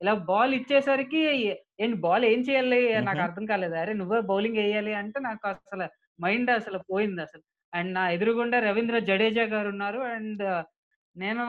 ఇలా బాల్ ఇచ్చేసరికి ఏంటి బాల్ ఏం చేయాలి నాకు. అర్థం కాలేదు. అరే! నువ్వే బౌలింగ్ ఎయ్యాలి అంటే నాకు అసల మైండ్ అసలు పోయిందసలు. అండ్ నా ఎదురుగుండా రవీంద్ర జడేజా గారున్నారు. అండ్ నేను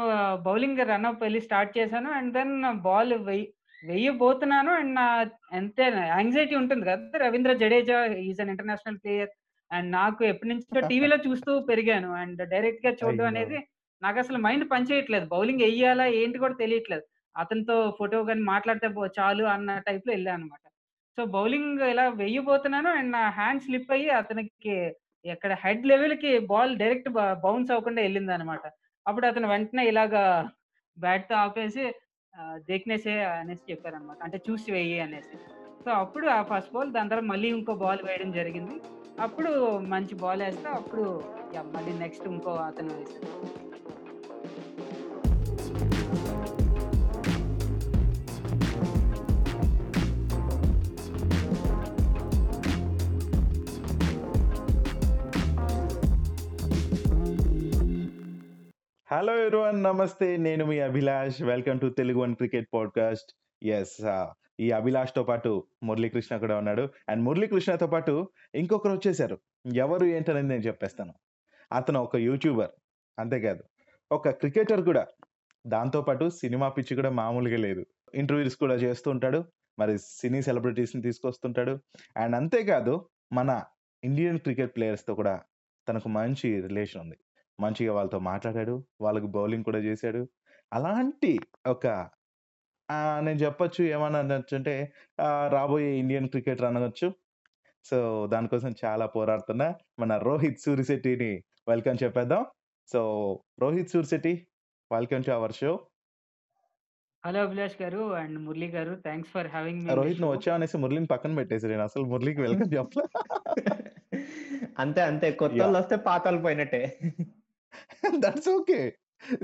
బౌలింగ్ రనప్ ఎళ్ళి స్టార్ట్ చేశాను. అండ్ దెన్ బాల్ వెయ్ వెయ్యబోతున్నాను. అండ్ నా అంతే యాంక్సైటీ ఉంటుంది కదా! Ravindra Jadeja is an international player. And నాకు ఎప్పటినుంచో టీవీలో చూస్తూ పెరిగాను. అండ్ డైరెక్ట్‌గా చూడడం అయ్యో! అనేది నాకసలు మైండ్ పనిచేయట్లేదు. బౌలింగ్ ఎయ్యాలా ఏంటి కూడా తెలియట్లేదు. అతనితో ఫోటో కానీ మాట్లాడితే బో చాలు అన్న టైప్‌లో వెళ్ళాను అనమాట. సో, బౌలింగ్ ఇలా వెయ్యబోతున్నాను. అండ్ నా హ్యాండ్ స్లిప్ అయ్యి అతనికి ఎక్కడ హెడ్ లెవెల్‌కి బాల్ డైరెక్ట్ బౌన్స్ అవ్వకుండా ఎళ్ళిందనమాట. అప్పుడు అతను వెంటనే ఇలాగా బ్యాట్‌తో ఆపేసి దేక్నేసే అనేసి చెప్పారనమాట. అంటే చూసి వెయ్యి అనేసి. సో, అప్పుడు ఆ ఫస్ట్ బాల్ దాని తర్వాత మళ్ళీ ఇంకో బాల్ వేయడం జరిగింది. అప్పుడు మంచి బాల్ వేస్తే అప్పుడు మళ్ళీ నెక్స్ట్ ఇంకో అతను వేసాడు. హలో ఎవరివన్ నమస్తే. నేను మీ Abhilash. Welcome to Telugu one cricket podcast. Yes ఈ అభిలాష్‌తో పాటు మురళీకృష్ణ కూడా ఉన్నాడు. అండ్ మురళీకృష్ణతో పాటు ఇంకొకరు వచ్చేసారు ఎవరు ఏంటనేది నేను చెప్పేస్తాను. అతను ఒక యూట్యూబర్. అంతేకాదు ఒక క్రికెటర్ కూడా. దాంతో పాటు సినిమా పిచ్చి కూడా మామూలుగా లేదు. ఇంటర్వ్యూస్ కూడా చేస్తూ ఉంటాడు. మరి సినీ సెలబ్రిటీస్‌ని తీసుకొస్తుంటాడు. అండ్ అంతేకాదు మన ఇండియన్ క్రికెట్ ప్లేయర్స్‌తో కూడా తనకు మంచి రిలేషన్ ఉంది. మంచిగా వాళ్ళతో మాట్లాడాడు. వాళ్ళకి బౌలింగ్ కూడా చేశాడు. అలాంటి ఒక నేను చెప్పొచ్చు ఏమని అనొచ్చంటే ఆహ్, రాబోయే ఇండియన్ క్రికెటర్ అనొచ్చు. సో, దానికోసం చాలా పోరాడుతున్న మన రోహిత్ సూరిశెట్టిని వెల్కమ్ చెప్పేద్దాం. So, Rohit Surishetti welcome to our show. Hello Abhilash గారు అండ్ మురళి గారు. Thanks for having me Rohit. నువ్వు వచ్చావనేసి మురళిని పక్కన పెట్టేసా నేను. అసలు మురళికి వెల్కమ్ చెప్పలా. అంతే అంతే. యాహ్! కొత్తోళ్ళొస్తే పాతోళ్ళు పోయినట్టే. That's okay.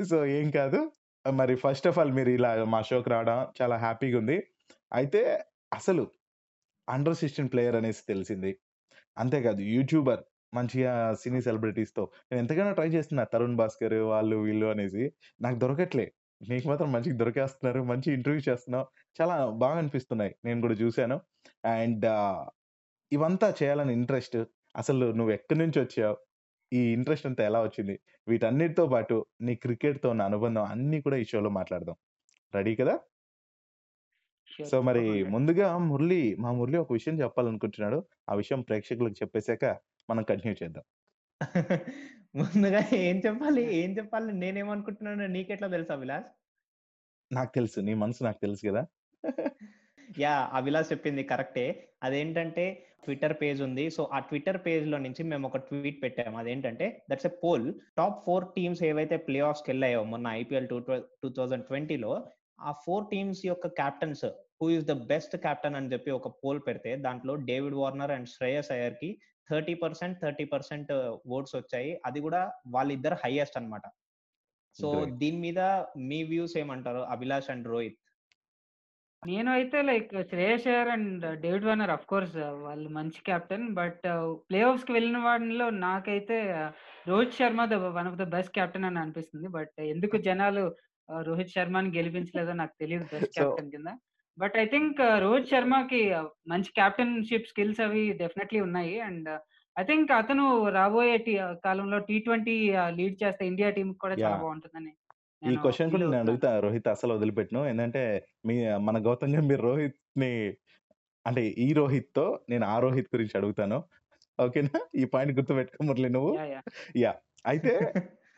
సో, ఏం కాదు. మరి ఫస్ట్ ఆఫ్ ఆల్ మీరు ఇలా మా షోకి రావడం చాలా హ్యాపీగా ఉంది అయితే అసలు అండర్ 16 ప్లేయర్ అనేసి తెలిసింది. అంతేకాదు యూట్యూబర్ మంచిగా సినీ సెలబ్రిటీస్‌తో నేను ఎంతగానో ట్రై చేస్తున్నా. తరుణ్ భాస్కర్ వాళ్ళు వీళ్ళు అనేసి. నాకు దొరకట్లే. నీకు మాత్రం మంచిగా దొరికేస్తున్నారు. మంచి ఇంటర్వ్యూ చేస్తున్నావు. చాలా బాగా అనిపిస్తున్నాయి. నేను కూడా చూశాను అండ్ ఆహ్, ఇవంతా చేయాలని ఇంట్రెస్ట్ అసలు నువ్వు ఎక్కడి నుంచి వచ్చావు ఈ ఇంట్రెస్ట్ అంతా ఎలా వచ్చింది? వీటన్నిటితో పాటు నీ క్రికెట్‌తో ఉన్న అనుబంధం అన్నీ కూడా ఈ షోలో మాట్లాడదాం. రెడీ కదా? సో, మరి తప్పకుండా. ముందుగా మురళి మా మురళి ఒక విషయం చెప్పాలనుకుంటున్నాడు. ఆ విషయం ప్రేక్షకులకు చెప్పేసాక మనం కంటిన్యూ చేద్దాం. ముందుగా ఏం చెప్పాలి? ఏం చెప్పాలి? నేనేమనుకుంటున్నానో నీకెట్లా తెలుసు అభిలాష్? నాకు తెలుసు. నీ మనసు నాకు తెలుసు గదా! యాహ్! అభిలాష్ చెప్పింది కరెక్టే. అదేంటంటే ట్విట్టర్ పేజ్ ఉంది. సో, ఆ ట్విట్టర్ పేజ్‌లో నుంచి మేమొక ట్వీట్ పెట్టాము. అదేంటంటే that's a poll. Top 4 teams ఏవైతే ప్లే ఆఫ్స్‌కెళ్ళాయో మొన్న ఐపీఎల్ టూ ట్వె 2020లో ఆ 4 టీమ్స్ యొక్క captains who is the best captain అని చెప్పి ఒక పోల్ పెడితే దాంట్లో డేవిడ్ వార్నర్ అండ్ శ్రేయస్ అయ్యర్‌కి 30%, 30% వోట్స్ వచ్చాయి. అది కూడా వాళ్ళిద్దరు హైయెస్ట్ అన్నమాట. సో. దీని మీద మీ వ్యూస్ ఏమంటారు? అభిలాష్ అండ్ రోహిత్. నేను అయితే like Shreyas Iyer and David Warner of course వాళ్ళు మంచి కెప్టెన్. బట్ ప్లే ఆఫ్స్‌కి వెళ్ళిన వాటిలో నాకైతే Rohit Sharma the one of the best captain అని అనిపిస్తుంది. బట్ ఎందుకు జనాలు రోహిత్ శర్మని గెలిపించలేదో నాకు తెలీదు బెస్ట్ కెప్టెన్ కింద. బట్ ఐ థింక్ రోహిత్ శర్మకి మంచి కెప్టెన్‌షిప్ స్కిల్స్ అవి డెఫినైట్‌లీ ఉన్నాయి. అండ్ ఐ థింక్ అతను రాబోయే టీ కాలంలో టీ20 ఆహ్, లీడ్ చేస్తే ఇండియా టీమ్‌కి కూడా చాలా యాహ్! ఈ నేను ఫీల్ కూడా నేను అవుతున్నాను. అడుగుతా రోహిత్ అసలు వదిలిపెట్టను. ఏందంటే మీ మన గౌతమ్ గంభీర్ రోహిత్‌ని అంటే ఈ రోహిత్‌తో నేను ఆ రోహిత్ గురించి అడుగుతాను. ఓకేనా? ఈ పాయింట్ గుర్తుపెట్టుకో మురళి నువ్వు. యాహ్! యాహ్! యాహ్! అయితే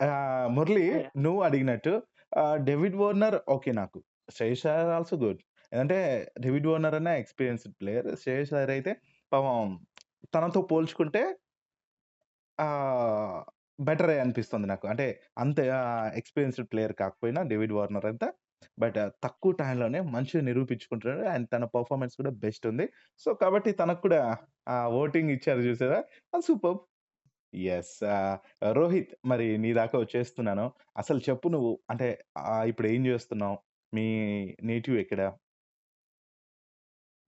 ఆహ్, మురళి యాహ్! యాహ్! నువ్వు అడిగినట్టు ఆహ్, డేవిడ్ వార్నర్ ఓకే నాకు. Shreyas Iyer also good. ఏందంటే డేవిడ్ వార్నర్ అన్న ఎక్స్‌పీరియన్స్‌డ్ ప్లేయర్. శ్రేయస్ అయ్యర్ అయితే పాపం తనతో పోల్చుకుంటే ఆహ్, బెటరే అనిపిస్తుంది నాకు. అంటే అంత ఆహ్, ఎక్స్‌పీరియన్స్‌డ్ ప్లేయర్ కాకపోయినా డేవిడ్ వార్నర్ అంతా. బట్ తక్కువ టైమ్‌లోనే మంచిగా నిరూపించుకుంటున్నాడు. అండ్ తన పెర్ఫార్మన్స్ కూడా బెస్ట్ ఉంది. సో, కాబట్టి తనకు కూడా ఆ ఓటింగ్ ఇచ్చారు చూసారా? అది సూపర్బ్. యెస్. ఆహ్, రోహిత్ మరి నీ దాకా వచ్చేస్తున్నాను. అసలు చెప్పు నువ్వు అంటే ఆహ్, ఇప్పుడు ఏం చేస్తున్నావు? మీ నేటివ్ ఎక్కడ?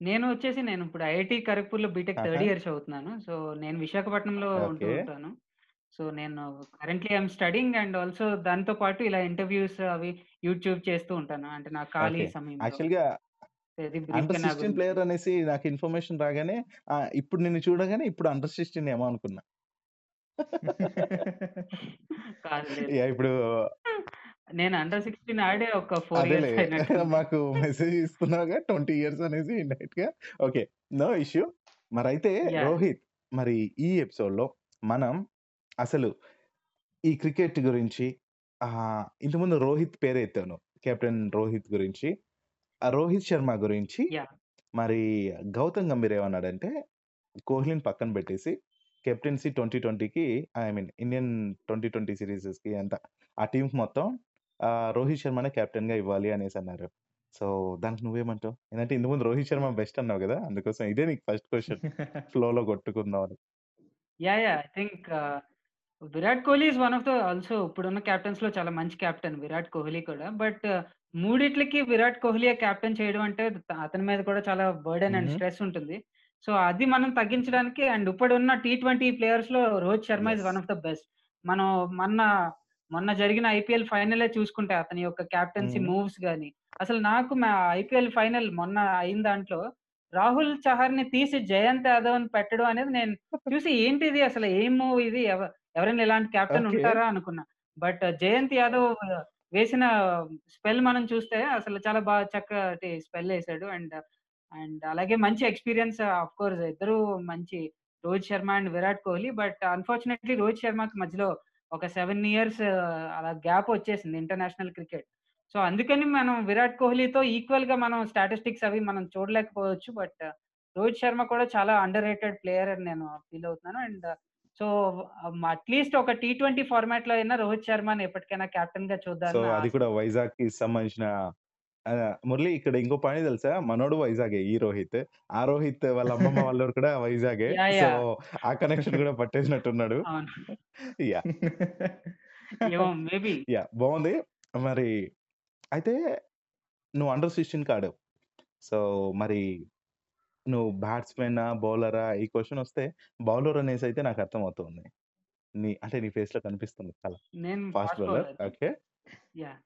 నేను వచ్చేసి నేను ఇప్పుడు ఐఐటీ ఖరగ్‌పూర్‌లో బీటెక్ థర్డ్! ఇయర్ చదువుతున్నాను. సో, నేను విశాఖపట్నంలో ఉంటూ ఓకే. ఉంటాను. సో, నేను currently I am studying and also దాంతో పాటు ఇలా ఇంటర్‌వ్యూస్ అవి యూట్యూబ్ చేస్తూ ఉంటాను. అంటే నా ఖాళీ. యాక్చువల్‌గా వెరీ అండర్ బ్రీఫ్‌గా నా 16 గురించి. ప్లేయర్ అనేసి నాకు ఇన్ఫర్మేషన్ రాగానే ఇప్పుడు నిన్ను చూడగానే ఇప్పుడు అండర్ 16 ఏమో అనుకున్నా. ఇప్పుడు నేను అండర్ 16 ఆడే ఒక 4 అదేలే. ఇయర్స్. మాకు మెసేజ్ ఇస్తున్నావుగా 20 ఇయర్స్ అనేసి ఇండైరెక్ట్‌గా. ఓకే. No issue. మరైతే యాహ్! రోహిత్ మరి ఈ ఎపిసోడ్‌లో మనం అసలు ఈ క్రికెట్ గురించి ఆహ్, ఇంతకుముందు రోహిత్ పేరే ఎత్తావు నువ్వు. కెప్టెన్ రోహిత్ గురించి. ఆ రోహిత్ శర్మ గురించి యాహ్! మరి గౌతమ్ గంభీర్ ఏమన్నాడంటే కోహ్లీని పక్కన పెట్టేసి కెప్టెన్సీ 2020కి ఐ మీన్ ఇండియన్ 2020 సీరీసెస్‌కి అంతా ఆ టీమ్‌కి మొత్తం ఆహ్, రోహిత్ శర్మనే కెప్టెన్‌గా ఇవ్వాలి అనేసి అన్నారు. సో దానికి నువ్వేమంటావు? ఏందంటే ఇంతకుముందు రోహిత్ శర్మ బెస్ట్ అన్నావు గదా! అందుకోసం ఇదే నీకు ఫస్ట్ క్వెషన్. ఫ్లోలో కొట్టుకుందాం అని. Yeah! Yeah! I think ah, Virat Kohli is one of the also ఇప్పుడున్న కెప్టెన్స్‌లో చాలా మంచి కెప్టెన్ విరాట్ కోహ్లీ కూడా. బట్ మూడిట్లకి విరాట్ కోహ్లీయే కెప్టెన్ చేయడం అంటే అతని మీద కూడా చాలా బర్డెన్ అండ్. స్ట్రెస్ ఉంటుంది. సో అది మనం తగ్గించడానికి అండ్ ఇప్పుడున్న టీ20 ప్లేయర్స్‌లో Rohit Sharma yes. One of the best. మనం మొన్న మొన్న జరిగిన ఐపీఎల్ ఫైనలే చూసుకుంటే అతని యొక్క కెప్టెన్సీ హ్మ్. మూవ్స్ గాని, అసలు నాకు మా ఐపీఎల్ ఫైనల్ మొన్న అయిన దాంట్లో రాహుల్ చహర్‌ని తీసి జయంత్ యాదవ్‌ని పెట్టడం అనేది నేను చూసి ఏంటిది అసలు ఏం మూవ్ ఇది? ఎవ ఎవరైనా ఇలాంటి కెప్టెన్. ఉంటారా అనుకున్నా. బట్ జయంత్ యాదవ్ వేసిన స్పెల్ మనం చూస్తే అసలు చాలా బాగా చక్కటి స్పెల్ ఏసాడు. అండ్ అండ్ అలాగే మంచి ఎక్స్‌పీరియన్స్ ఆఫ్‌కోర్స్ ఇద్దరు మంచి Rohit Sharma and Virat Kohli. But unfortunately Rohit శర్మకి మధ్యలో ఒక 7 ఇయర్స్ అలా గ్యాప్ వచ్చేసింది ఇంటర్నేషనల్ క్రికెట్. సో అందుకని మనం విరాట్ కోహ్లీతో ఈక్వల్‌గా మనం స్టాటిస్టిక్స్ అవి మనం చూడలేకపోవచ్చు. బట్ రోహిత్ శర్మ కూడా చాలా అండర్ రేటెడ్ ప్లేయర్ అని నేను ఫీల్ అవుతున్నాను. అండ్ సో అట్‌లీస్ట్ ఒక టీ20 ఫార్మాట్‌లో అయినా రోహిత్ శర్మని ఎప్పటికైనా కెప్టెన్‌గా సో చూద్దామని నా అది. కూడా వైజాగ్‌కి సంబంధించిన ఆహ్, మురళి ఇక్కడ ఇంకో పాయింట్ తెలుసా? మనోడు వైజాగే ఈ రోహిత్. ఆ రోహిత్ వాళ్ళ అమ్మమ్మ వాళ్ళోడు కూడా వైజాగే. సో! ఆ కనెక్షన్ కూడా పట్టేసినట్టున్నాడు. మేబీ. యాహ్! బావుంది. మరి అయితే నువ్వు అండర్ 16కి ఆడావు. సో మరి నువ్వు బ్యాట్స్‌మెనా? బౌలరా? ఈ క్వెషన్ వస్తే బౌలర్ అనేసి అయితే నాకు అర్థమవుతుంది. నీ అంటే నీ ఫేస్‌లో కనిపిస్తుంది చాలా. నేను fast fast bowler. Okay. Yeah!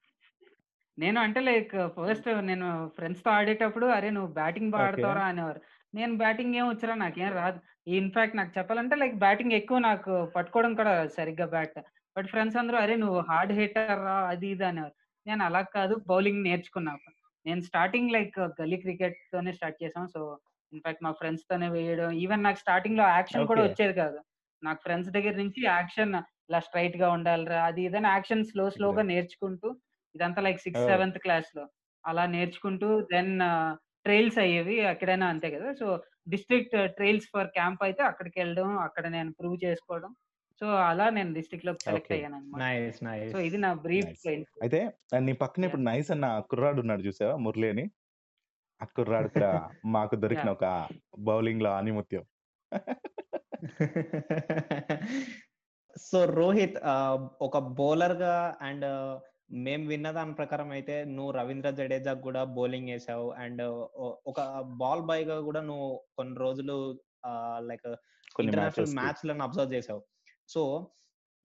నేను అంటే లైక్ ఫస్ట్ నేను ఫ్రెండ్స్‌తో ఆడేటప్పుడు "అరే! నువ్వు బ్యాటింగ్ బా ఓకే. ఆడతావురా" అనేవారు. నేను బ్యాటింగ్ ఏం వచ్చురా నాకేం రాదు. ఇన్‌ఫాక్ట్ నాకు చెప్పాలంటే లైక్ బ్యాటింగ్ ఎక్కువ నాకు పట్టుకోవడం కూడా రాదు సరిగ్గా బ్యాట్. బట్ ఫ్రెండ్స్ అందరూ "అరే! నువ్వు హార్డ్ హిట్టర్‌రా" అది ఇది అనేవారు. నేను అలా కాదు బౌలింగ్ నేర్చుకున్నా. నేను స్టార్టింగ్ లైక్ గల్లీ క్రికెట్‌తోనే స్టార్ట్ చేసాం. సో ఇన్‌ఫాక్ట్ మా ఫ్రెండ్స్‌తోనే వేయడం. ఈవెన్ నాకు స్టార్టింగ్‌లో యాక్షన్ కూడా. వచ్చేది కాదు. నాకు ఫ్రెండ్స్ దగ్గర నుంచి యాక్షన్ ఇలా స్ట్రెయిట్‌గా ఉండాలిరా అది ఇది అని యాక్షన్ స్లో స్లోగా. నేర్చుకుంటూ ఇదంతా లైక్ సిక్స్త్! సెవెంత్ క్లాస్‌లో అలా నేర్చుకుంటూ దెన్ ట్రైల్స్ అయ్యేవి. ఎక్కడైనా అంతే కదా! So district trials for camp అయితే అక్కడికెళ్ళడం, అక్కడ నేను ప్రూవ్ చేసుకోవడం. సో అలా నేను డిస్ట్రిక్ట్‌లోకి సెలెక్ట్ ఓకే. అయ్యానన్నమాట. నైస్. సో. ఇది నా బ్రీఫ్. అయితే నీ పక్కన! ఇప్పుడు నైస్ అన్న కుర్రాడు ఉన్నాడు చూసావా? మురళి అని. ఆ కుర్రాడు కూడా మాకు దొరికిన! ఒక బౌలింగ్‌లో ఆణిముత్యం. సో రోహిత్ ఒక బౌలర్‌గా అండ్ మేము విన్న దాని ప్రకారం అయితే నువ్వు రవీంద్ర జడేజాకి కూడా బౌలింగ్ ఏసావు. అండ్ ఒక బాల్ బాయ్‌గా కూడా నువ్వు కొన్ని రోజులు లైక్ కొన్ని ఇంటర్నేషనల్ మ్యాచెస్‌కి. మ్యాచ్‌లను అబ్జర్వ్ చేసావు. సో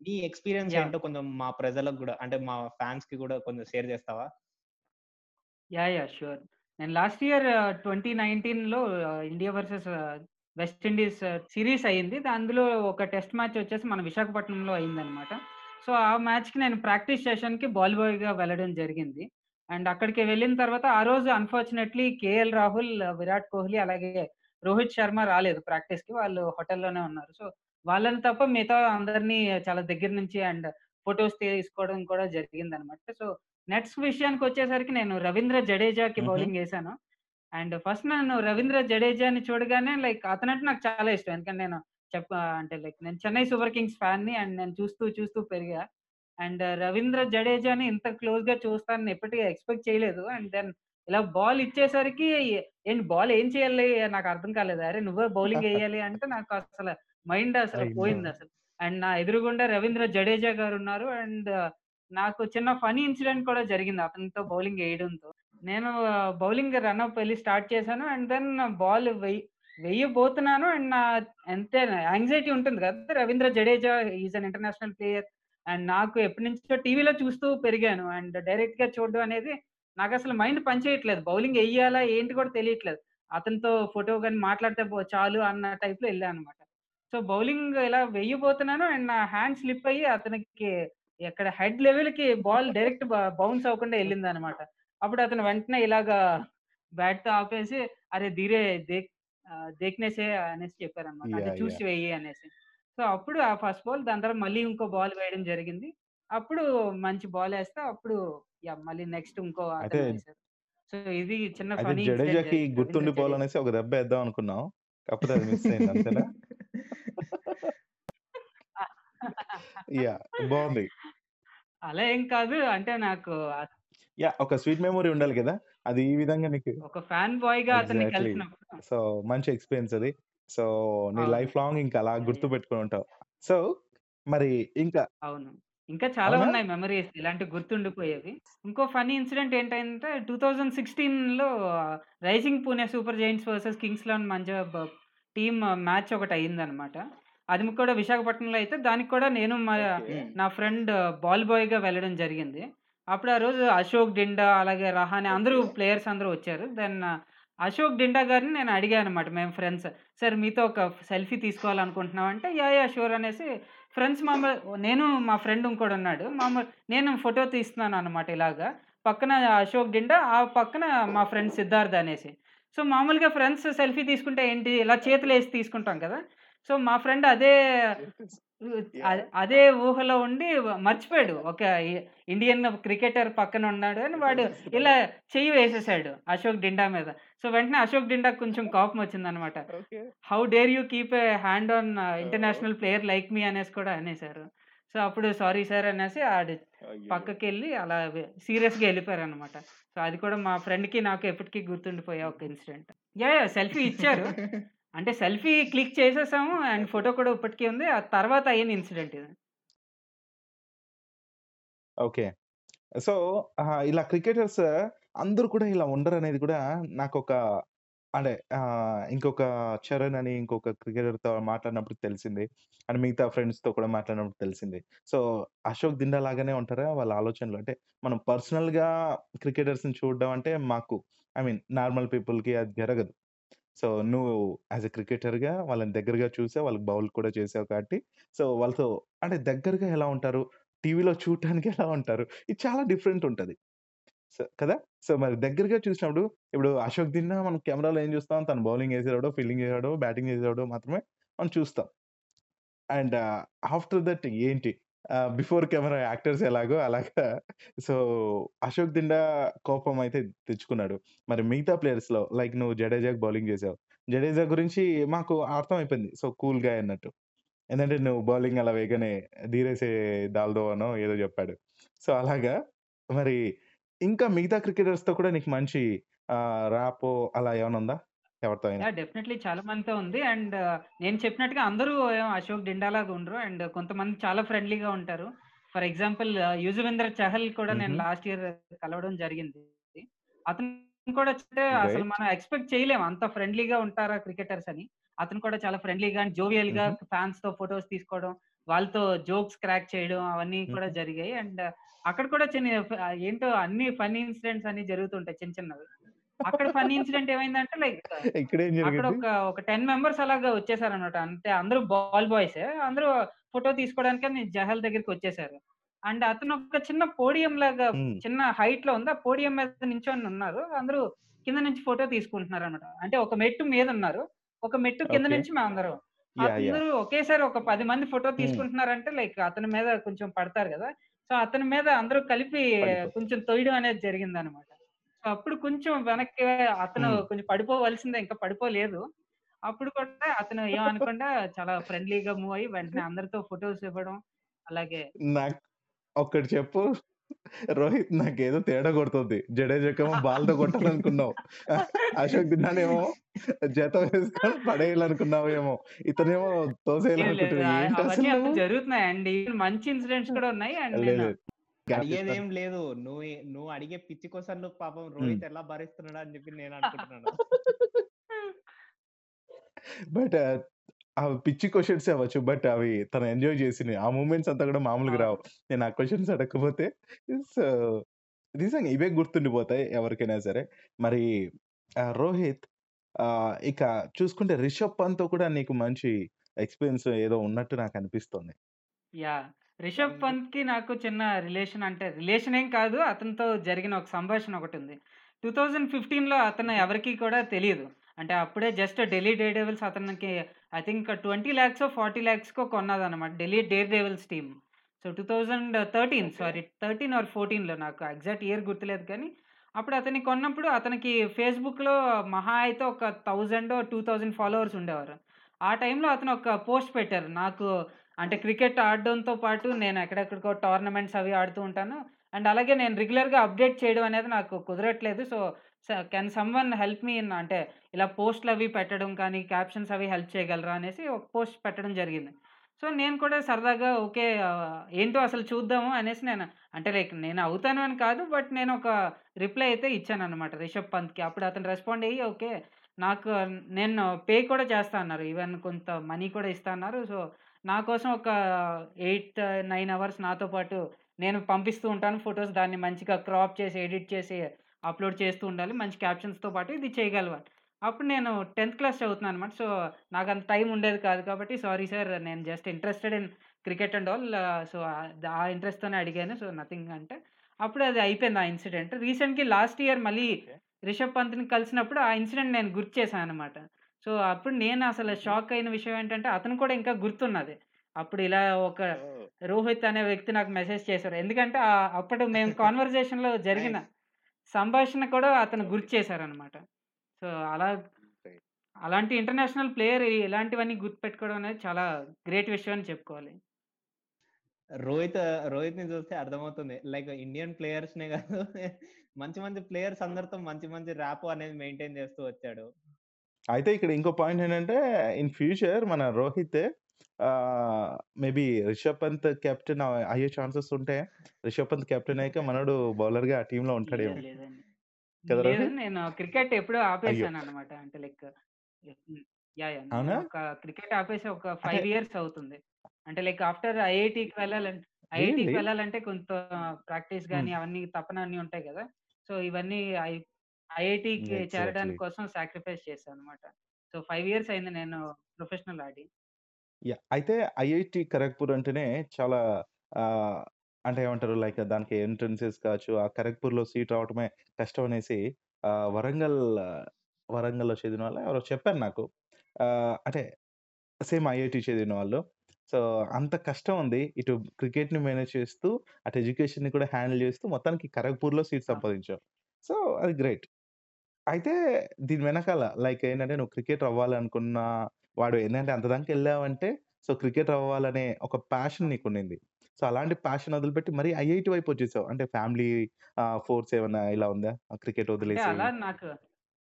నీ ఎక్స్‌పీరియన్స్! ఏంటో కొంచెం మా ప్రజలకు గూడా అంటే మా ఫాన్స్‌కి కూడా కొంచెం షేర్ చేస్తావా? యాహ్! యాహ్! ష్యూర్. నేను last year 2019లో India versus West Indies series అయింది. అందులో ఒక టెస్ట్ మ్యాచ్ వచ్చేసి మన విశాఖపట్నంలో అయిందనమాట సో ఆ మ్యాచ్‌కి నేను ప్రాక్టీస్ సెషన్‌కి బాల్ బాయ్‌గా వెళ్ళడం జరిగింది. అండ్ అక్కడికి వెళ్ళిన తర్వాత ఆ రోజు unfortunately KL Rahul, uh, Virat Kohli అలాగే రోహిత్ శర్మ రాలేదు ప్రాక్టీస్‌కి. వాళ్ళు హోటల్‌లోనే ఉన్నారు. సో వాళ్ళని తప్ప మిగతా అందరిని చాలా దగ్గర నుంచి అండ్ ఫొటోస్ తీసుకోవడం కూడా జరిగిందన్నమాట. సో నెక్స్ట్ విషయానికొచ్చేసరికి నేను రవీంద్ర జడేజాకి. బౌలింగ్ ఏసాను. అండ్ ఫస్ట్ నేను రవీంద్ర జడేజాని చూడగానే లైక్ అతనంటే నాకు చాలా ఇష్టం. ఎందుకంటే నేను చెప్ప అంటే లైక్ నేను చెన్నై సూపర్ కింగ్స్ ఫ్యాన్‌ని అండ్ నేను చూస్తూ చూస్తూ పెరిగా. అండ్ రవీంద్ర జడేజాని ఇంత క్లోజ్‌గా చూస్తానని ఎప్పటికి ఎక్స్‌పెక్ట్ చేయలేదు. అండ్ దెన్ ఇలా బాల్ ఇచ్చేసరికి ఏంటి బాల్ ఏం చేయాలి నాకు అర్థం కాలేదు. అరే! నువ్వే బౌలింగ్ ఎయ్యాలి అంటే నాకు అసలు మైండ్ అసలు అయ్యో! పోయిందసలు. అండ్ నా ఎదురుగుండా రవీంద్ర జడేజా గారున్నారు. అండ్ నాకు చిన్న ఫనీ ఇన్సిడెంట్ కూడా జరిగింది అతనితో బౌలింగ్ వేయడంతో నేను బౌలింగ్ రన్‌అప్ వెళ్ళి స్టార్ట్ చేశాను. అండ్ దెన్ బాల్ వెయ్యి వెయ్యబోతున్నాను అండ్ నా అంతే యాంగ్జైటీ ఉంటుంది కదా! Ravindra Jadeja is an international player. And నాకు ఎప్పటినుంచో టీవీలో చూస్తూ పెరిగాను. అండ్ డైరెక్ట్‌గా చూడడం అనేది నాకు అసలు మైండ్ పనిచేయట్లేదు. బౌలింగ్ వేయాలా ఏంటి కూడా తెలియట్లేదు. అతనితో ఫోటో కానీ మాట్లాడితే చాలు అన్న టైప్‌లో వెళ్ళాను అనమాట. సో, బౌలింగ్ ఇలా వెయ్యబోతున్నాను అండ్ నా హ్యాండ్ స్లిప్ అయ్యి అతనికి ఎక్కడ హెడ్ లెవెల్‌కి బాల్ డైరెక్ట్ బౌన్స్ అవ్వకుండా ఎళ్ళిందనమాట. అప్పుడు అతను వెంటనే ఇలాగా బ్యాట్‌తో ఆపేసి "అరే! ధీరే దేక్ ఆహ్, దేఖ్‌నే సే" అనేసి చెప్పారనమాట. యాహ్! చూసి! వెయ్యి అనేసి. సో, అప్పుడు ఆ ఫస్ట్ బాల్ దాని తర్వాత మళ్ళీ ఇంకో బాల్ వేయడం జరిగింది. అప్పుడు మంచి బాలేస్తే అప్పుడు యాహ్! మళ్ళీ నెక్స్ట్ ఇంకో. సో, ఇది చిన్న ఇన్సిడెంట్ జడేజాకి. గుర్తుండిపోవాలనేసి ఒక దెబ్బ ఏద్దాం అనుకున్నాం. కాకపోతే అది మిస్ అయింది అంతేనా? యాహ్! బావుంది. అలా ఏం కాదు. అంటే నాకు యాహ్! ఒక స్వీట్ మెమరీ ఉండాలి కదా! అది ఈ విధంగా నీకు ఒక ఫ్యాన్ బాయ్‌గా అతన్ని ఎగ్జాక్ట్‌లీ. కలిసినప్పుడు సో, మంచి ఎక్స్‌పీరియన్స్ అది. సో, నీ అవును. లైఫ్ లాంగ్ ఇంకా అలా! యాహ్! గుర్తుపెట్టుకొని ఉంటావు. సో, మరి ఇంకా అవును. ఇంకా చాలా అవునా? ఉన్నాయి మెమోరీస్ ఇలాంటివి గుర్తుండిపోయేవి. ఇంకో ఫన్నీ ఇన్సిడెంట్ ఏంటంటే 2016లో Rising Pune Super Giants versus Kings Eleven Punjab team match ఒకటి అయిందనమాట. అది కూడా విశాఖపట్నంలో అయితే దానికి కూడా నేను మా. నా ఫ్రెండ్ బాల్ బాయ్‌గా వెళ్ళడం జరిగింది. అప్పుడు ఆ రోజు అశోక్ డిండా అలాగే రహానె అందరూ. ప్లేయర్స్ అందరూ వచ్చారు. దెన్ అశోక్ డిండా గారిని నేను అడిగానన్నమాట మేము ఫ్రెండ్స్. "సార్ మీతో ఒక సెల్ఫీ తీసుకోవాలనుకుంటున్నాం" అంటే "యాహ్! యాహ్! షూర్" అనేసి ఫ్రెండ్స్ మామూలు నేను మా ఫ్రెండ్ ఇంకోడున్నాడు. మామూలు నేను ఫోటో తీస్తున్నానన్నమాట ఇలాగా. పక్కన అశోక్ డిండా, ఆ పక్కన మా ఫ్రెండ్ సిద్ధార్థ్ అనేసి. సో, మామూలుగా ఫ్రెండ్స్ సెల్ఫీ తీసుకుంటే ఏంటి ఇలా చేతులేసి తీసుకుంటాం కదా! సో, మా ఫ్రెండ్ అదే! అదే ఊహలో ఉండి మర్చిపోయాడు. ఒక ఇండియన్ క్రికెటర్ పక్కన ఉన్నాడు అని వాడు ఇలా చెయ్యి వేసేసాడు అశోక్ డిండా మీద. సో, వెంటనే అశోక్ డిండాకి కొంచెం కోపం వచ్చిందన్నమాట. Okay. "How dare you keep a hand on! International player like me" అనేసి కూడా అనేసారు. సో, అప్పుడు సారీ సార్ అనేసి ఆడు అయ్యయ్యో! పక్కకెళ్ళి అలా సీరియస్‌గా ఎళ్ళిపోయారన్నమాట. సో, అది కూడా మా ఫ్రెండ్‌కి నాకు ఎప్పటికి గుర్తుండిపోయే ఒక ఇన్సిడెంట్. యాహ్! సెల్ఫీ ఇచ్చారు. అంటే సెల్ఫీ క్లిక్ చేసేసాము అండ్ ఫోటో కూడా ఇప్పటికి ఉంది. ఆ తర్వాత అయిన ఇన్సిడెంట్ ఇది. ఓకే. సో, ఆహ్, ఇలా క్రికెటర్స్ అందరూ కూడా ఇలా ఉండరనేది కూడా నాకొక అంటే ఆహ్, ఇంకొక చరణ్ అని ఇంకొక క్రికెటర్‌తో మాట్లాడినప్పుడు తెలిసింది. అండ్ మిగతా ఫ్రెండ్స్‌తో కూడా మాట్లాడినప్పుడు తెలిసింది. సో, అశోక్ దిండా లాగానే ఉంటారా వాళ్ళ ఆలోచనలు? అంటే మనం పర్సనల్‌గా క్రికెటర్స్‌ని చూడడం అంటే మాకు ఐ మీన్ నార్మల్ పీపుల్‌కి అది జరగదు. సో, నువ్వు యాజ్ ఎ క్రికెటర్‌గా వాళ్ళని దగ్గరగా చూసావు. వాళ్ళకి బౌల్ కూడా చేసావు కాబట్టి సో, వాళ్ళతో అంటే దగ్గరగా ఎలా ఉంటారు? టీవీలో చూడటానికి ఎలా ఉంటారు? ఇది చాలా డిఫరెంట్ ఉంటది. సో, కదా! సో, మరి దగ్గరగా చూసినప్పుడు ఇప్పుడు అశోక్ దిన్నా మనం కెమెరాలో ఏం చూస్తాం? తను బౌలింగ్ ఏసేవాడో, ఫీల్డింగ్ చేసేవాడో, బ్యాటింగ్ చేసేవాడో మాత్రమే మనం చూస్తాం. అండ్ ఆఫ్టర్ దట్ ఏంటి? ఆహ్, బిఫోర్ కెమెరా యాక్టర్స్ ఎలాగో అలాగా సో, అశోక్ దిండా కోపం అయితే తెచ్చుకున్నాడు. మరి మిగతా ప్లేయర్స్‌లో లైక్ నువ్వు జడేజాకి బౌలింగ్ చేసావు. జడేజా గురించి మాకు అర్థమైపోయింది. సో, కూల్ గాయ్ అన్నట్టు. ఏందంటే నువ్వు బౌలింగ్ అలా వేయగానే ధీరేసే దాల్ అనో ఏదో చెప్పాడు. సో, అలాగా మరి ఇంకా మిగతా క్రికెటర్స్‌తో కూడా నీకు మంచి ఆహ్, అలా ఏమన్నా ఉందా? ఎవరితో అయినా? యాహ్! డెఫినైట్‌లీ చాలా మందితో ఉంది. అండ్ నేను చెప్పినట్టుగా అందరూ ఏం అశోక్ డిండా లాగా ఉండరు. అండ్ కొంతమంది చాలా ఫ్రెండ్లీగా ఉంటారు. ఫర్ ఎగ్జాంపుల్ యుజవేంద్ర చహల్ కూడా నేను. లాస్ట్ ఇయర్ కలవడం జరిగింది. అతను కూడా అంటే అసలు. మనం ఎక్స్‌పెక్ట్ చేయలేము. అంత ఫ్రెండ్లీగా ఉంటారా క్రికెటర్స్ అని. అతను కూడా చాలా ఫ్రెండ్లీగా అండ్ జోవియల్‌గా హుహు. ఫ్యాన్స్‌తో ఫోటోస్ తీసుకోవడం, వాళ్ళతో జోక్స్ క్రాక్ చేయడం అవన్నీ కూడా. జరిగాయి. అండ్ అక్కడ కూడా చిన్న ఏంటో అన్ని ఫన్నీ ఇన్సిడెంట్స్ అన్నీ జరుగుతుంటాయి చిన్న చిన్నవి. అక్కడ ఫన్నీ ఇన్సిడెంట్ ఏమైందంటే లైక్ ఇక్కడేం అక్కడ జరిగింది? ఒక, ఒక 10 మెంబర్స్ అలాగా వచ్చేసారన్నమాట. అంటే అందరూ బాల్ బాయ్సే. అందరూ ఫోటో తీసుకోవడానికని జహల్ దగ్గరికొచ్చేసారు. అండ్ అతను ఒక చిన్న పోడియం లాగా. చిన్న హైట్‌లో ఉంది. ఆ పోడియం మీద నించొని ఉన్నారు. అందరూ కింద నుంచి ఫోటో తీసుకుంటున్నారన్నమాట. అంటే ఒక మెట్టు మీదున్నారు. ఒక మెట్టు కింద. నుంచి. యాహ్! యాహ్! అందరూ ఒకేసారి ఒక 10 మంది ఫోటో. తీసుకుంటున్నారంటే లైక్ అతని మీద కొంచెం పడతారు గదా! సో, అతని మీద అందరూ కలిపి. కొంచెం తొయడం అనేది జరిగిందన్నమాట. సో, అప్పుడు కొంచెం వెనక్కి అతను. కొంచెం పడిపోవలసిందే ఇంకా పడిపోలేదు. అప్పుడు కూడా అతను ఏమనకుండా చాలా ఫ్రెండ్లీగా మూవ్ అయ్యి వెంటనే అందరితో ఫోటోస్ ఇవ్వడం. అలాగే నాకు ఒక్కటి చెప్పు. రోహిత్ నాకేదో తేడా కొడుతుంది. జడేజాకేమో బాల్‌తో కొట్టాలనుకున్నావు. అశోక్ దిండానేమో జత వేసుకొని పడేయాలనుకున్నావేమో. ఇతనేమో లేదు లేదు. తోసేయాలనుకుంటున్నావు. నువ్వు? జరుగుతున్నాయండి. మంచి ఇన్సిడెంట్స్ కూడా ఉన్నాయి. అండ్ అడిగేదేం. లేదు. నువ్వు నువ్వు అడిగే పిచ్చి క్వెషన్‌లు పాపం. రోహిత్ ఎలా భరిస్తున్నాడా అని చెప్పి నేను అనుకుంటున్నాను. బట్ అవి పిచ్చి క్వెషన్సే అవ్వచ్చు. బట్ అవి తను ఎంజాయ్ చేసినయి. ఆ మూమెంట్స్ అంతా కూడా మామూలుగా రావు. నేను ఆ క్వెషన్స్ అడగకపోతే సో, నిజంగా ఇవే గుర్తుండిపోతాయి ఎవరికైనా సరే. మరి రోహిత్ ఇక చూసుకుంటే రిషబ్ పంత్‌తో కూడా నీకు మంచి ఎక్స్‌పీరియన్స్ ఏదో ఉన్నట్టు నాకనిపిస్తుంది. యాహ్! రిషబ్ హ్మ్. పంత్‌కి నాకు చిన్న రిలేషన్ అంటే రిలేషన్ ఏం కాదు. అతనితో జరిగిన ఒక సంభాషణ ఒకటుంది. 2015లో అతను హుహు. ఎవరికీ కూడా తెలీదు. అంటే అప్పుడే జస్ట్ ఢిల్లీ డేర్ డెవిల్స్ అతనికి ఐ థింక్ 20,00,000 40 లాక్స్‌కో కొన్నదన్నమాట. Delhi Daredevils team. So 2013 okay. Sorry 13 or 14లో నాకు ఎగ్జాక్ట్ ఇయర్ గుర్తులేదు కానీ, అప్పుడు అతన్ని కొన్నప్పుడు అతనికి ఫేస్‌బుక్‌లో మహా అయితే ఒక 1000 2000 ఫాలోవర్స్ ఉండేవారు. ఆ టైంలో అతను ఒక పోస్ట్ పెట్టారు. నాకు అంటే క్రికెట్ ఆడడంతో పాటు నేను ఎక్కడెక్కడికో టోర్నమెంట్స్ అవి ఆడుతూ ఉంటాను. అండ్ అలాగే నేను రెగ్యులర్‌గా అప్డేట్ చేయడం అనేది నాకు కుదరట్లేదు. So, can someone help me in అంటే ఇలా పోస్ట్‌లవి పెట్టడం కానీ, క్యాప్షన్స్ అవి హెల్ప్ చేయగలరా అనేసి ఒక పోస్ట్ పెట్టడం జరిగింది. సో, నేను కూడా సరదాగా ఓకే. ఏంటో అసలు చూద్దాము అనేసి నేను అంటే లైక్ నేను అవుతాను అని కాదు. బట్ నేను ఒక రిప్లై అయితే ఇచ్చానన్నమాట రిషబ్ పంత్‌కి. అప్పుడు అతను రెస్పాండ్ అయ్యి ఓకే. నాకు నేను పే కూడా చేస్తా అన్నారు. ఈవెన్ కొంత మనీ కూడా ఇస్తా అన్నారు. సో, నా కోసం ఒక 8, 9 అవర్స్ నాతో పాటు నేను పంపిస్తూ ఉంటాను ఫోటోస్. దాన్ని మంచిగా క్రాప్ చేసి, ఎడిట్ చేసి అప్‌లోడ్ చేస్తూ ఉండాలి. మంచి క్యాప్షన్స్‌తో పాటు ఇది చేయగలవా? అప్పుడు నేను 10థ్ క్లాస్ చదువుతున్నానన్నమాట. సో, నాకంత టైం ఉండేది కాదు కాబట్టి సారీ సార్ నేను just interested in cricket and all. So, ఆ ఇంట్రెస్ట్‌తోనే అడిగాను. సో, నథింగ్ అంటే అప్పుడు అది అయిపోయింది ఆ ఇన్సిడెంట్. రీసెంట్‌గా లాస్ట్ ఇయర్ మళ్ళీ. రిషబ్ పంత్‌ని కలిసినప్పుడు ఆ ఇన్సిడెంట్ నేను గుర్తు చేశానన్నమాట. సో, అప్పుడు నేను అసలు. షాక్ అయిన విషయం ఏంటంటే అతను కూడా ఇంకా గుర్తున్నది. అప్పుడు ఇలా ఒక! రోహిత్ అనే వ్యక్తి నాకు మెసేజ్ చేశారు. ఎందుకంటే అప్పుడు మేము కన్వర్జేషన్‌లో జరిగిన. సంభాషణ కూడా అతను. గుర్తు చేశారన్నమాట. సో, అలా. అలాంటి ఇంటర్నేషనల్ ప్లేయర్ ఇలాంటివన్నీ గుర్తుపెట్టుకోవడం అనేది చాలా గ్రేట్ విషయం అని చెప్పుకోవాలి. రోహిత్ రోహిత్‌ని చూస్తే అర్థమవుతుంది. లైక్ ఇండియన్ ప్లేయర్స్‌నే కాదు మంచి మంచి ప్లేయర్స్ అందరితో మంచి మంచి ర్యాపో అనేది మెయింటైన్ చేస్తూ వచ్చాడు. అయితే ఇక్కడ ఇంకో పాయింట్ ఏంటంటే ఇన్ ఫ్యూచర్ మన రోహిత్ మేబీ రిషబ్ పంత్ కెప్టెన్ అయ్యే ఛాన్సెస్ ఉంటే రిషబ్ పంత్ కెప్టెన్ అయ్యాక మనోడు బౌలర్‌గా ఆ ఉంటాడేమో. కదా లేదు రోహిత్? నేను క్రికెట్ ఎప్పుడో అయ్యో! ఆపేసానన్నమాట. అంటే లైక్? ఒక క్రికెట్ ఆపేసి ఒక 5 ఇయర్స్ అవుతుంది. అంటే లైక్ ఆఫ్టర్ ఐఐటీకి వెళ్ళాలంటే ఐఐటీకి? వెళ్ళాలంటే కొంత ప్రాక్టీస్. గాని అవన్నీ తపన అన్నీ ఉంటాయి కదా! సో, ఇవన్నీ ఐ ఐఐటీకి. చేరడానికి కోసం సాక్రిఫైస్ చేశానన్నమాట. సో, 5 ఇయర్స్ అయింది నేను ప్రొఫెషనల్ ఆడి. అయితే ఐఐటీ ఖరగ్‌పూర్ అంటేనే చాలా అంటే ఏమంటారు లైక్ దానికి ఎంట్రన్సెస్ కావచ్చు, ఆ ఖరగ్‌పూర్‌లో సీట్ రావటమే కష్టం అనేసి ఆహ్, వరంగల్ వరంగల్‌లో చదివిన వాళ్ళో ఎవరో చెప్పారు నాకు. అంటే సేమ్ ఐఐటీ చదివిన వాళ్ళు. సో, అంత కష్టం ఉంది. ఇటు క్రికెట్‌ని మేనేజ్ చేస్తూ, అటు ఎడ్యుకేషన్‌ని కూడా హ్యాండిల్ చేస్తూ మొత్తానికి ఖరగ్‌పూర్‌లో సీట్ ఆ! సంపాదించావు. సో, అది గ్రేట్. అయితే దీని వెనకాల లైక్ ఏంటంటే నువ్వు క్రికెటర్ అవ్వాలనుకున్న వాడు ఏందంటే అంత దాకా ఎళ్ళావంటే సో, క్రికెటర్ అవ్వాలనే ఒక ప్యాషన్ నీకుండింది. సో, అలాంటి ప్యాషన్ వదిలిపెట్టి మరీ ఐఐటీ వైపు వచ్చేసావు. అంటే ఫ్యామిలీ ఆహ్, ఫోర్స్ ఏమన్నా ఇలా ఉందా? క్రికెట్ అంటే వదిలేసి అలా నాకు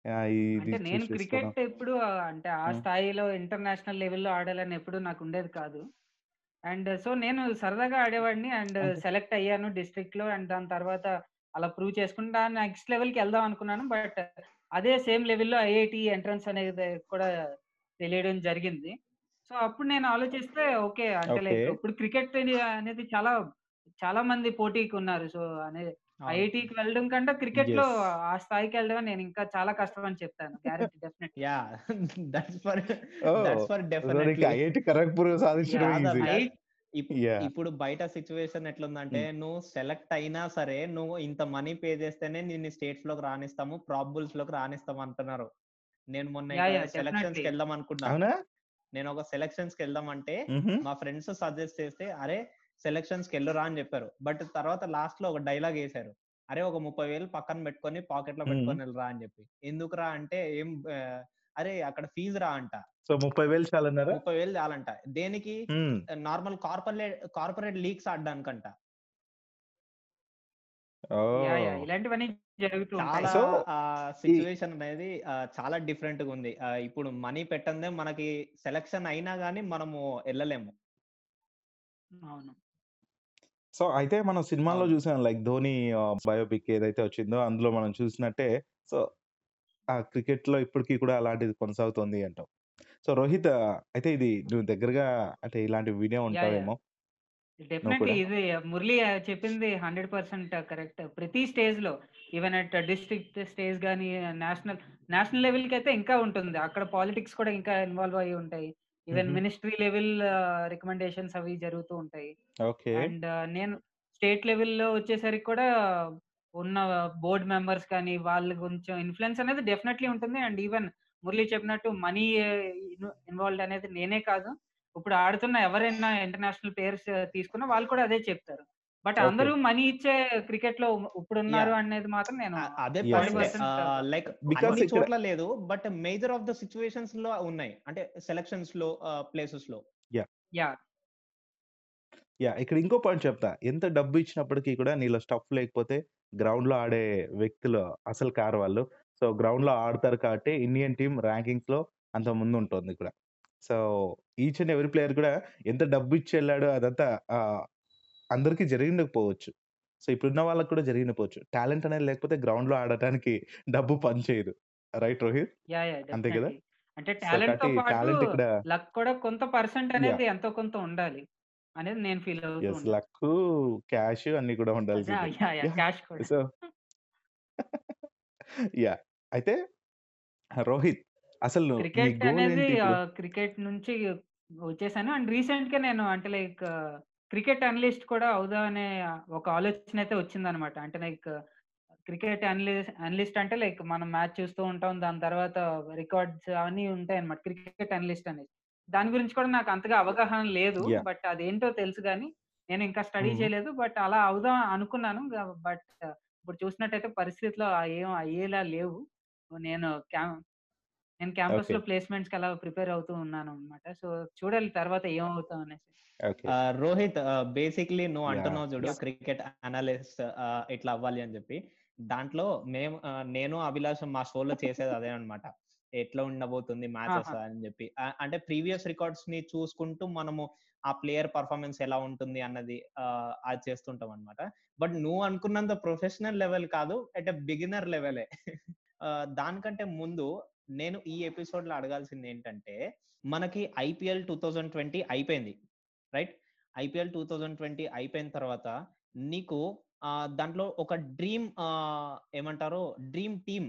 ఆహ్, ఇది అంటే నేను చూస్ చేసుకోవడం. క్రికెట్ ఎప్పుడు అంటే ఆ హ్మ్. స్థాయిలో ఇంటర్నేషనల్ లెవెల్‌లో ఆడాలని ఎప్పుడు నాకు ఉండేది కాదు. అండ్ సో, నేను సరదాగా ఆడేవాడిని అండ్ అంటే సెలెక్ట్ అయ్యాను డిస్ట్రిక్ట్‌లో. అండ్ దాని తర్వాత అలా ప్రూవ్ చేసుకుంటా నెక్స్ట్ లెవెల్‌కి ఎళ్దాం అనుకున్నాను. బట్ అదే సేమ్ లెవెల్‌లో ఐఐటీ ఎంట్రన్స్ అనేది కూడా తెలియడం జరిగింది. సో, అప్పుడు నేను ఆలోచిస్తే ఓకే. అంటే. లైక్ ఇప్పుడు క్రికెట్ అనేది చాలా చాలా మంది పోటీకున్నారు. సో, అనే అవును. ఐఐటీకి వెళ్ళడం కంటే క్రికెట్‌లో యెస్. ఆ స్థాయికి వెళ్ళడమే నేను ఇంకా చాలా కష్టం అని చెప్తాను. Guarantee! That's for! That's for so, definitely. IIT Kharagpur easy. ఇప్పుడు బయట సిట్యుయేషన్ ఎట్లుందంటే. నువ్వు సెలెక్ట్ అయినా సరే నువ్వు ఇంత మనీ పే చేస్తేనే నిన్ను స్టేట్స్‌లోకి రానిస్తాము. ప్రాబబుల్స్‌లోకి రానిస్తాం అంటున్నారు. నేను మొన్న! డెఫినెట్‌లీ. సెలక్షన్స్‌కి వెళ్దాం అనుకున్నా. అవునా? నేను ఒక సెలక్షన్స్‌కి వెళ్దామంటే హుహు. మా ఫ్రెండ్స్ సజెస్ట్ చేస్తే అరే సెలక్షన్స్‌కి ఎళ్ళురా అని చెప్పారు. బట్ తర్వాత లాస్ట్‌లో ఒక డైలాగ్ ఏసారు. అరే ఒక 30,000 పక్కన పెట్టుకొని పాకెట్‌లో హ్మ్. పెట్టుకొని ఎళ్ళురా అని చెప్పి. ఎందుకురా అంటే ఏం అరే అక్కడ ఫీజ్ రా అంట. సో, 30,000 చాలన్నారా? 30,000 చాలంట. దేనికి? నార్మల్ కార్పొరేట్ కార్పొరేట్ లీగ్స్ ఆడడానికంట. యాహ్! యాహ్! ఓహ్! ఇలాంటివన్నీ జరుగుతూ ఉంటాయి. చాలా సో, ఆహ్, ఈ సిట్యుయేషన్ అనేది చాలా డిఫరెంట్‌గా ఉంది. ఆహ్, ఇప్పుడు మనీ పెట్టందే మనకి సెలక్షన్ అయినా గాని మనము ఎళ్ళలేము. అవును. సో, అయితే మనం సినిమాల్లో అవును. చూసాం లైక్ 'ధోని' బయోపిక్ ఏదైతే వచ్చిందో అందులో మనం చూసినట్టే సో, ఆ క్రికెట్‌లో ఇప్పటికి కూడా అలాంటిది కొనసాగుతోంది అంటావు. సో, రోహిత్ అయితే ఇది నువ్వు దగ్గరగా అంటే ఇలాంటివి వినే యాహ్! యాహ్! ఉంటావేమో. డెఫినెట్లీ కూడా? ఇది మురళి ఆహ్, చెప్పింది 100% కరెక్ట్. ప్రతి స్టేజ్‌లో ఈవెన్ అట్ డిస్ట్రిక్ట్ స్టేజ్ గాని, నేషనల్ నేషనల్ లెవెల్‌కైతే ఇంకా ఉంటుంది. అక్కడ పాలిటిక్స్ కూడా ఇంకా ఇన్వాల్వ్ అయ్యి ఉంటాయి. ఈవెన్ హుహు. మినిస్ట్రీ లెవెల్ రికమెండేషన్స్ అవి జరుగుతూ ఉంటాయి. ఓకే. అండ్ నేను స్టేట్ లెవెల్‌లో వచ్చేసరికి కూడా ఉన్న బోర్డ్ మెంబర్స్ కానీ, వాళ్ళు కొంచెం ఇన్‌ఫ్లూయెన్స్ అనేది డెఫినెట్లీ ఉంటుంది. అండ్ ఈవెన్ మురళి చెప్పినట్టు మనీ ఇన్ ఇన్వాల్వ్డ్ అనేది నేనే కాదు. ఇప్పుడు ఆడుతున్న ఎవరైనా ఇంటర్నేషనల్ ప్లేయర్స్ తీసుకున్నా వాళ్ళు కూడా అదే చెప్తారు. బట్. అందరూ మనీ ఇచ్చే క్రికెట్‌లో ఇప్పుడున్నారు యాహ్! అనేది మాత్రం నేను అదే యెస్. పాయింటే. 100% ఆహ్, లైక్ బికాస్ చోట్ల లేదు. బట్ మేజర్ ఆఫ్ ద సిట్యుయేషన్స్‌లో ఉన్నాయి. అంటే సెలక్షన్స్‌లో ఆహ్, ప్లేసెస్‌లో. యాహ్! యాహ్! యాహ్! ఇక్కడ ఇంకో పాయింట్ చెప్తా. ఎంత డబ్బు ఇచ్చినప్పటికి కూడా నీలో స్టఫ్ లేకపోతే గ్రౌండ్‌లో ఆడే వ్యక్తులు అసలు కారు వాళ్ళు. సో, గ్రౌండ్‌లో ఆడతారు కాబట్టి ఇండియన్ టీమ్ ర్యాంకింగ్స్‌లో అంత ముందుంటుంది కూడా. So, each and every player కూడా ఎంత డబ్బు ఇచ్చి ఎళ్ళాడో అదంతా ఆహ్, అందరికి జరిగిండకపోవచ్చు. సో, ఇప్పుడున్న వాళ్ళకి కూడా జరిగిండకపోవచ్చు. టాలెంట్ అనేది లేకపోతే గ్రౌండ్‌లో ఆడటానికి డబ్బు పని చేయదు. రైట్ రోహిత్? యాహ్! యాహ్! అంతే కదా? డెఫినెట్లీ. అంటే సో, టాలెంట్‌తో కాబట్టి పాటు టాలెంట్ ఇక్కడ లక్ కూడా కొంత పర్సెంట్ యాహ్! అనేది ఎంతో కొంత ఉండాలి. అనేది నేను ఫీల్ అవుతూ యెస్. ఉంటాను. లక్కు, క్యాష్ అన్నీ కూడా! యాహ్! క్యాష్ కూడా. So yeah! అయితే రోహిత్ అసలు నీ క్రికెట్ గోల్ అనేది ఏంటి ఇప్పుడు? ఆహ్, క్రికెట్ నుంచి వచ్చేసాను. అండ్ రీసెంట్‌గా నేను అంటే లైక్ క్రికెట్ అనలిస్ట్ కూడా అవుదాం అనే ఒక ఆలోచన అయితే వచ్చిందనమాట. అంటే లైక్ క్రికెట్ అనలిస్ అనలిస్ట్ అంటే లైక్ మనం మ్యాచ్ చూస్తూ ఉంటాం. దాని తర్వాత రికార్డ్స్ అవన్నీ ఉంటాయన్నమాట. క్రికెట్ అనలిస్ట్ అనేది. దాని గురించి కూడా నాకు అంతగా అవగాహన లేదు. బట్ అదేంటో తెలుసు గానీ, నేను ఇంకా స్టడీ హ్మ్. చేయలేదు. బట్ అలా అవుదాం అనుకున్నాను. బట్ ఇప్పుడు చూసినట్టయితే పరిస్థితులు ఏం అయ్యేలా లేవు. నేను క్యాం నేను ఓకే. క్యాంపస్‌లో ప్లేస్‌మెంట్స్‌కి అలా ప్రిపేర్ అవుతూ ఉన్నాననమాట. సో, చూడాలి తర్వాత ఏమవుతాం అనేసి. రోహిత్ బేసిక్‌లీ నువ్వు! అంటున్నావు చూడు! క్రికెట్ అనలిస్ట్ ఇట్లా అవ్వాలి అని చెప్పి. దాంట్లో మేము నేను, అభిలాష్ మా షోలో చేసేది అదే అన్నమాట. ఎట్లా ఉండబోతుంది మ్యాచెస్ ఆహా! అని చెప్పి. అంటే ప్రీవియస్ రికార్డ్స్‌ని చూసుకుంటూ మనము ఆ ప్లేయర్ పెర్ఫార్మన్స్ ఎలా ఉంటుంది అన్నది అది చేస్తుంటాం అన్నమాట. బట్ నువ్వు అనుకున్నంత ప్రొఫెషనల్ లెవెల్ కాదు. అట్ బిగినర్ లెవెలే. దానికంటే ముందు నేను ఈ ఎపిసోడ్‌లో అడగాల్సింది ఏంటంటే, మనకి ఐపీఎల్ 2020 అయిపోయింది. రైట్? ఐపీఎల్ 2020 అయిపోయిన తర్వాత నీకు దాంట్లో ఒక డ్రీమ్ ఏమంటారు డ్రీమ్ టీమ్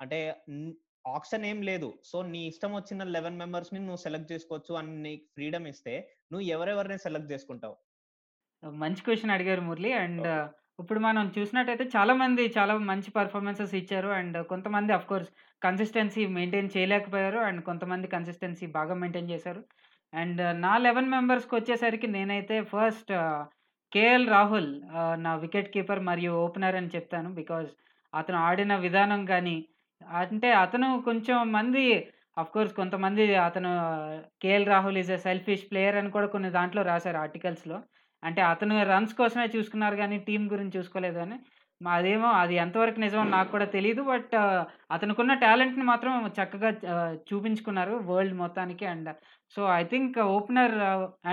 అంటే న్ ఆప్షన్ ఏం లేదు. సో, నీ ఇష్టం వచ్చిన 11 మెంబర్స్‌ని నువ్వు సెలెక్ట్ చేసుకోవచ్చు అని నీకు ఫ్రీడమ్ ఇస్తే నువ్వు ఎవరెవరిని సెలెక్ట్ చేసుకుంటావు? మంచి క్వెషన్ అడిగారు మురళి. అండ్. ఇప్పుడు మనం చూసినట్టయితే చాలా మంది చాలా మంచి పెర్ఫార్మన్సెస్ ఇచ్చారు. అండ్ కొంతమంది ఆఫ్‌కోర్స్ కన్సిస్టెన్సీ మెయింటైన్ చేయలేకపోయారు. అండ్ కొంతమంది కన్సిస్టెన్సీ బాగా మెయింటైన్ చేశారు. అండ్ నా 11 మెంబర్స్‌కొచ్చేసరికి నేనైతే ఫస్ట్ కేఎల్ రాహుల్ నా వికెట్ కీపర్ మరియు ఓపెనర్ అని చెప్తాను. బికాజ్ అతను ఆడిన విధానం గాని, అంటే అతను కొంచెం మంది అఫ్కోర్స్ కొంతమంది అతను KL Rahul is a selfish player అని కూడా కొన్ని దాంట్లో రాశారు ఆర్టికల్స్‌లో. అంటే అతను రన్స్ కోసమే చూసుకున్నారు కానీ టీం గురించి చూసుకోలేదు అని. అదేమో అది ఎంతవరకు నిజమో నాకు కూడా తెలియదు బట్ uh, అతనుకున్న టాలెంట్‌ని మాత్రం చక్కగా uh, చూపించుకున్నారు వరల్డ్ మొత్తానికి. And so, I think opener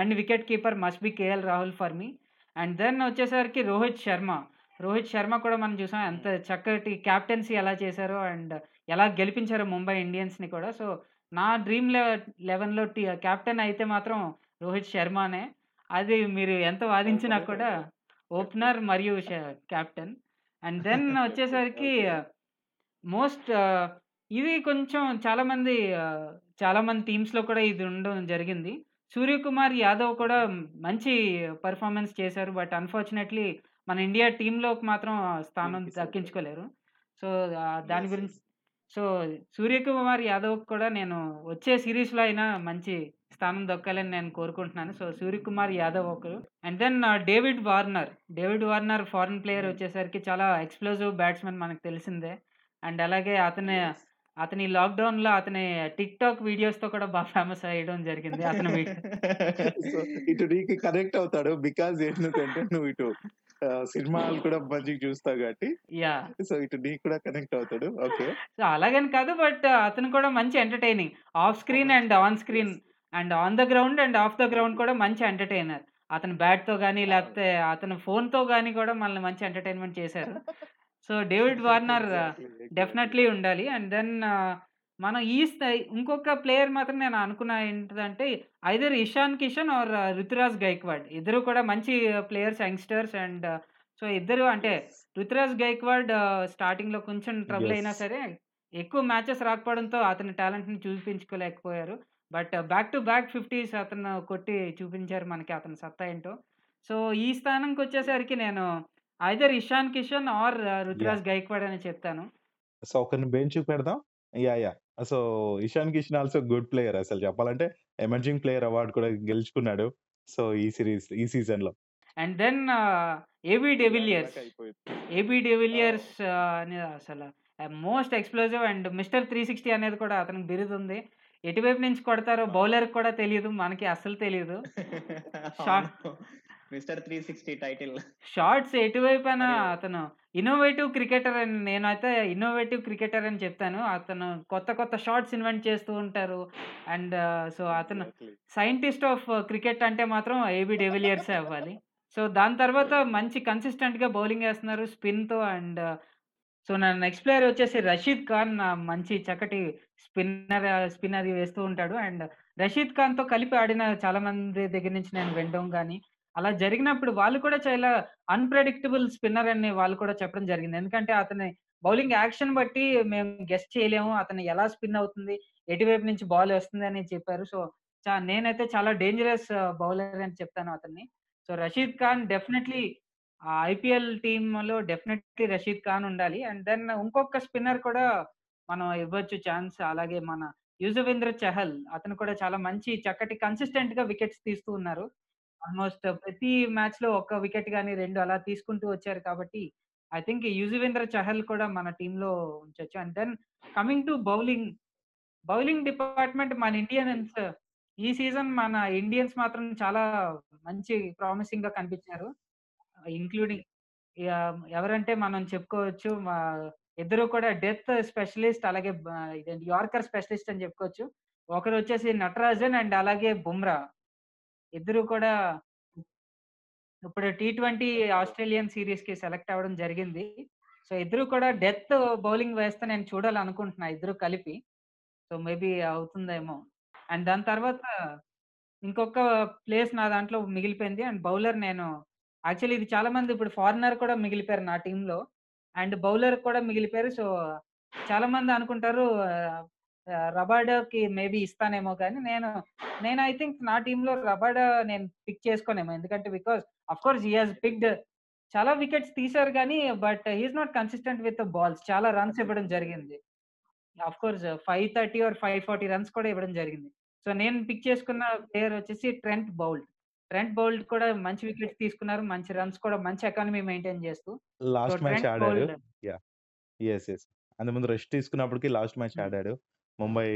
and wicket keeper must be KL Rahul for me. And then వచ్చేసరికి రోహిత్ శర్మ. రోహిత్ శర్మ కూడా మనం చూసాం ఎంత. చక్కటి కెప్టెన్సీ ఎలా చేశారో అండ్ ఎలా గెలిపించారో ముంబై ఇండియన్స్‌ని కూడా. సో, నా డ్రీమ్ లె 11లో టి కెప్టెన్ అయితే మాత్రం రోహిత్ శర్మనే. అది మీరు ఎంత వాదించినా కూడా ఓపెనర్ మరియు ష కెప్టెన్. అండ్ దెన్ వచ్చేసరికి. మోస్ట్ ఇది కొంచెం చాలామంది చాలామంది టీమ్స్‌లో కూడా ఇది ఉండడం జరిగింది. సూర్యకుమార్ యాదవ్ కూడా మంచి పెర్ఫార్మన్స్ చేశారు. బట్ అన్‌ఫార్చునేట్‌లీ మన ఇండియా టీమ్‌లోకి మాత్రం స్థానం. దక్కించుకోలేరు. సో, దాని. గురించి. సో, సూర్యకుమార్ యాదవ్‌కి కూడా నేను వచ్చే సీరీస్‌లో అయినా మంచి స్థానం దక్కాలని నేను కోరుకుంటున్నాను. సో, సూర్యకుమార్ యాదవ్ ఒకరు. And then David Warner. David Warner foreign player hmm. వచ్చేసరికి చాలా ఎక్స్‌ప్లోజివ్ బ్యాట్స్‌మన్ మనకు తెలిసిందే. అండ్ అలాగే అతని. అతని లాక్‌డౌన్‌లో అతని టిక్‌టాక్ వీడియోస్‌తో కూడా బాగా ఫేమస్ అయ్యడం జరిగింది. అతని ఇటు నీకు కనెక్ట్ అవుతాడు. బికాజ్ ఎందుకంటే నువ్వు ఇటు సినిమాలు కూడా మంచిగా చూస్తావు కాబట్టి. యాహ్! సో, ఇటు నీకు కూడా కనెక్ట్ అవుతాడు. ఓకే. సో, అలాగని కాదు. బట్ అతను కూడా మంచి entertaining. Off screen and on screen. And on the ground and off the ground కూడా మంచి ఎంటర్‌టైనర్. అతను బ్యాట్‌తో గాని, అవును. లేకపోతే అతను ఫోన్‌తో గాని కూడా మనల్ని మంచి ఎంటర్‌టైన్‌మెంట్ చేశారు. So, David Warner. డెఫినెట్‌లీ ఉండాలి. అండ్ దెన్ మనం ఈ స్థాయి ఇంకొక ప్లేయర్ మాత్రం నేను అనుకున్నా ఏంటిదంటే ఐదర్ ఇషాన్ కిషన్ ఆర్ రుతురాజ్ గైక్వాడ్. ఇద్దరు కూడా మంచి ప్లేయర్స్ యంగ్స్టర్స్ అండ్ సో ఇద్దరు అంటే రుతురాజ్ గైక్వాడ్ స్టార్టింగ్లో కొంచెం ట్రబుల్ అయినా. సరే ఎక్కువ మ్యాచెస్ రాకపోవడంతో అతని టాలెంట్ని చూపించుకోలేకపోయారు. But back to back fifties అతను కొట్టి చూపించారు మనకి అతని సత్తా ఏంటో. సో ఈ స్థానంకి వచ్చేసరికి నేను ఐదర్ ఇషాన్ కిషన్ ఆర్ రుతురాజ్ గైక్వాడ్ అని చెప్తాను. సో ఒకరిని బెంచ్ పెడదాం. Yeah yeah so Ishan Kishan also good player అసలు చెప్పాలంటే. ఎమర్జింగ్ ప్లేయర్ అవార్డు కూడా గెలుచుకున్నాడు. సో ఈ సిరీస్ ఈ సీజన్లో and then AB de Villiers. AB de Villiers అనేది అసలు most explosive and mister three sixty అనేది కూడా అతనికి బిరుదు ఉంది ఎటువైపు నుంచి కొడతారో బౌలర్ కూడా తెలియదు మనకి అస్సలు తెలియదు short mister three sixty title. Shorts ఎటువైపైనా అతను ఇన్నోవేటివ్ క్రికెటర్ అని నేనైతే ఇన్నోవేటివ్ క్రికెటర్ అని చెప్తాను. అతను కొత్త కొత్త షార్ట్స్ ఇన్వెంట్ చేస్తూ ఉంటారు. అండ్ సో అతను సైంటిస్ట్ ఆఫ్ క్రికెట్ అంటే మాత్రం ఏబీ డెవిలియర్సే అవ్వాలి. సో దాని తర్వాత మంచి కన్సిస్టెంట్గా బౌలింగ్ వేస్తున్నారు స్పిన్తో అండ్ సో నా నెక్స్ట్ ప్లేయర్ వచ్చేసి రషీద్ ఖాన్. నా మంచి చక్కటి స్పిన్నర్ స్పిన్ అది వేస్తూ ఉంటాడు. అండ్ రషీద్ ఖాన్తో కలిపి ఆడిన చాలా మంది దగ్గర నుంచి నేను వినడం కానీ అలా జరిగినప్పుడు వాళ్ళు కూడా చాలా అన్ప్రెడిక్టబుల్ స్పిన్నర్ అని వాళ్ళు కూడా చెప్పడం జరిగింది. ఎందుకంటే అతని బౌలింగ్ యాక్షన్ బట్టి మేము గెస్ట్ చేయలేము. అతను ఎలా స్పిన్ అవుతుంది? ఎటువైపు నుంచి బాల్ వస్తుంది అని చెప్పారు. సో నేనైతే చాలా డేంజరస్ బౌలర్ అని చెప్తాను అతన్ని. So Rashid Khan definitely IPL టీంలో డెఫినెట్లీ రషీద్ ఖాన్ ఉండాలి. అండ్ దెన్ ఇంకొక స్పిన్నర్ కూడా మనం ఇవ్వచ్చు ఛాన్స్ అలాగే మన యూజవేంద్ర చహల్ అతను కూడా చాలా మంచి చక్కటి కన్సిస్టెంట్గా వికెట్స్ తీస్తూ ఉన్నారు. ఆల్మోస్ట్ ప్రతి మ్యాచ్లో ఒక్క వికెట్ కానీ రెండు అలా తీసుకుంటూ వచ్చారు కాబట్టి ఐ థింక్ యుజువేంద్ర చహల్ కూడా మన టీంలో ఉంచొచ్చు. And then coming to bowling bowling department మన ఇండియన్స్ ఈ సీజన్ మన ఇండియన్స్ మాత్రం చాలా మంచి ప్రామిసింగ్గా కనిపించారు. ఇంక్లూడింగ్ ఎవరంటే మనం చెప్పుకోవచ్చు మా ఇద్దరు కూడా డెత్ స్పెషలిస్ట్ అలాగే యార్కర్ స్పెషలిస్ట్ అని చెప్పుకోవచ్చు. ఒకరు వచ్చేసి నటరాజన్ అండ్ అలాగే బుమ్రా. ఇద్దరు కూడా ఇప్పుడు టీ ట్వంటీ ఆస్ట్రేలియన్ సిరీస్కి సెలెక్ట్ అవ్వడం జరిగింది. సో ఇద్దరు కూడా డెత్ బౌలింగ్ వేస్తే నేను చూడాలనుకుంటున్నా ఇద్దరు కలిపి. సో మేబీ అవుతుందేమో. అండ్ దాని తర్వాత ఇంకొక ప్లేస్ నా దాంట్లో మిగిలిపోయింది. అండ్ బౌలర్ నేను యాక్చువల్లీ ఇది చాలా మంది ఇప్పుడు ఫారినర్ కూడా మిగిలిపోయారు నా టీంలో అండ్ బౌలర్ కూడా మిగిలిపోయారు. సో చాలా మంది అనుకుంటారు రబాడాకి మేబీ ఇస్తానేమో కానీ నేను నేను ఐ థింక్ నా టీంలో రబాడా నేను పిక్ చేసుకోనేమో. ఎందుకంటే because of course he has picked చాలా వికెట్స్ తీశారు కానీ but he's not consistent with balls. చాలా రన్స్ ఇవ్వడం జరిగింది. Of course five thirty or five forty runs కూడా ఇవ్వడం జరిగింది. సో నేను పిక్ చేసుకున్న ప్లేయర్ వచ్చేసి ట్రెంట్ బౌల్డ్. ట్రెంట్ బౌల్డ్ కూడా మంచి వికెట్స్ తీసుకున్నారు. మంచి రన్స్ కూడా మంచి ఎకానమీ మెయింటైన్ చేస్తూ. లాస్ట్ మ్యాచ్ ఆడాడు. బౌల్డ్. ఎస్ ఎస్ అంతకుముందు రెస్ట్ తీసుకున్నప్పటికీ లాస్ట్ మ్యాచ్ ఆడాడు. ముంబై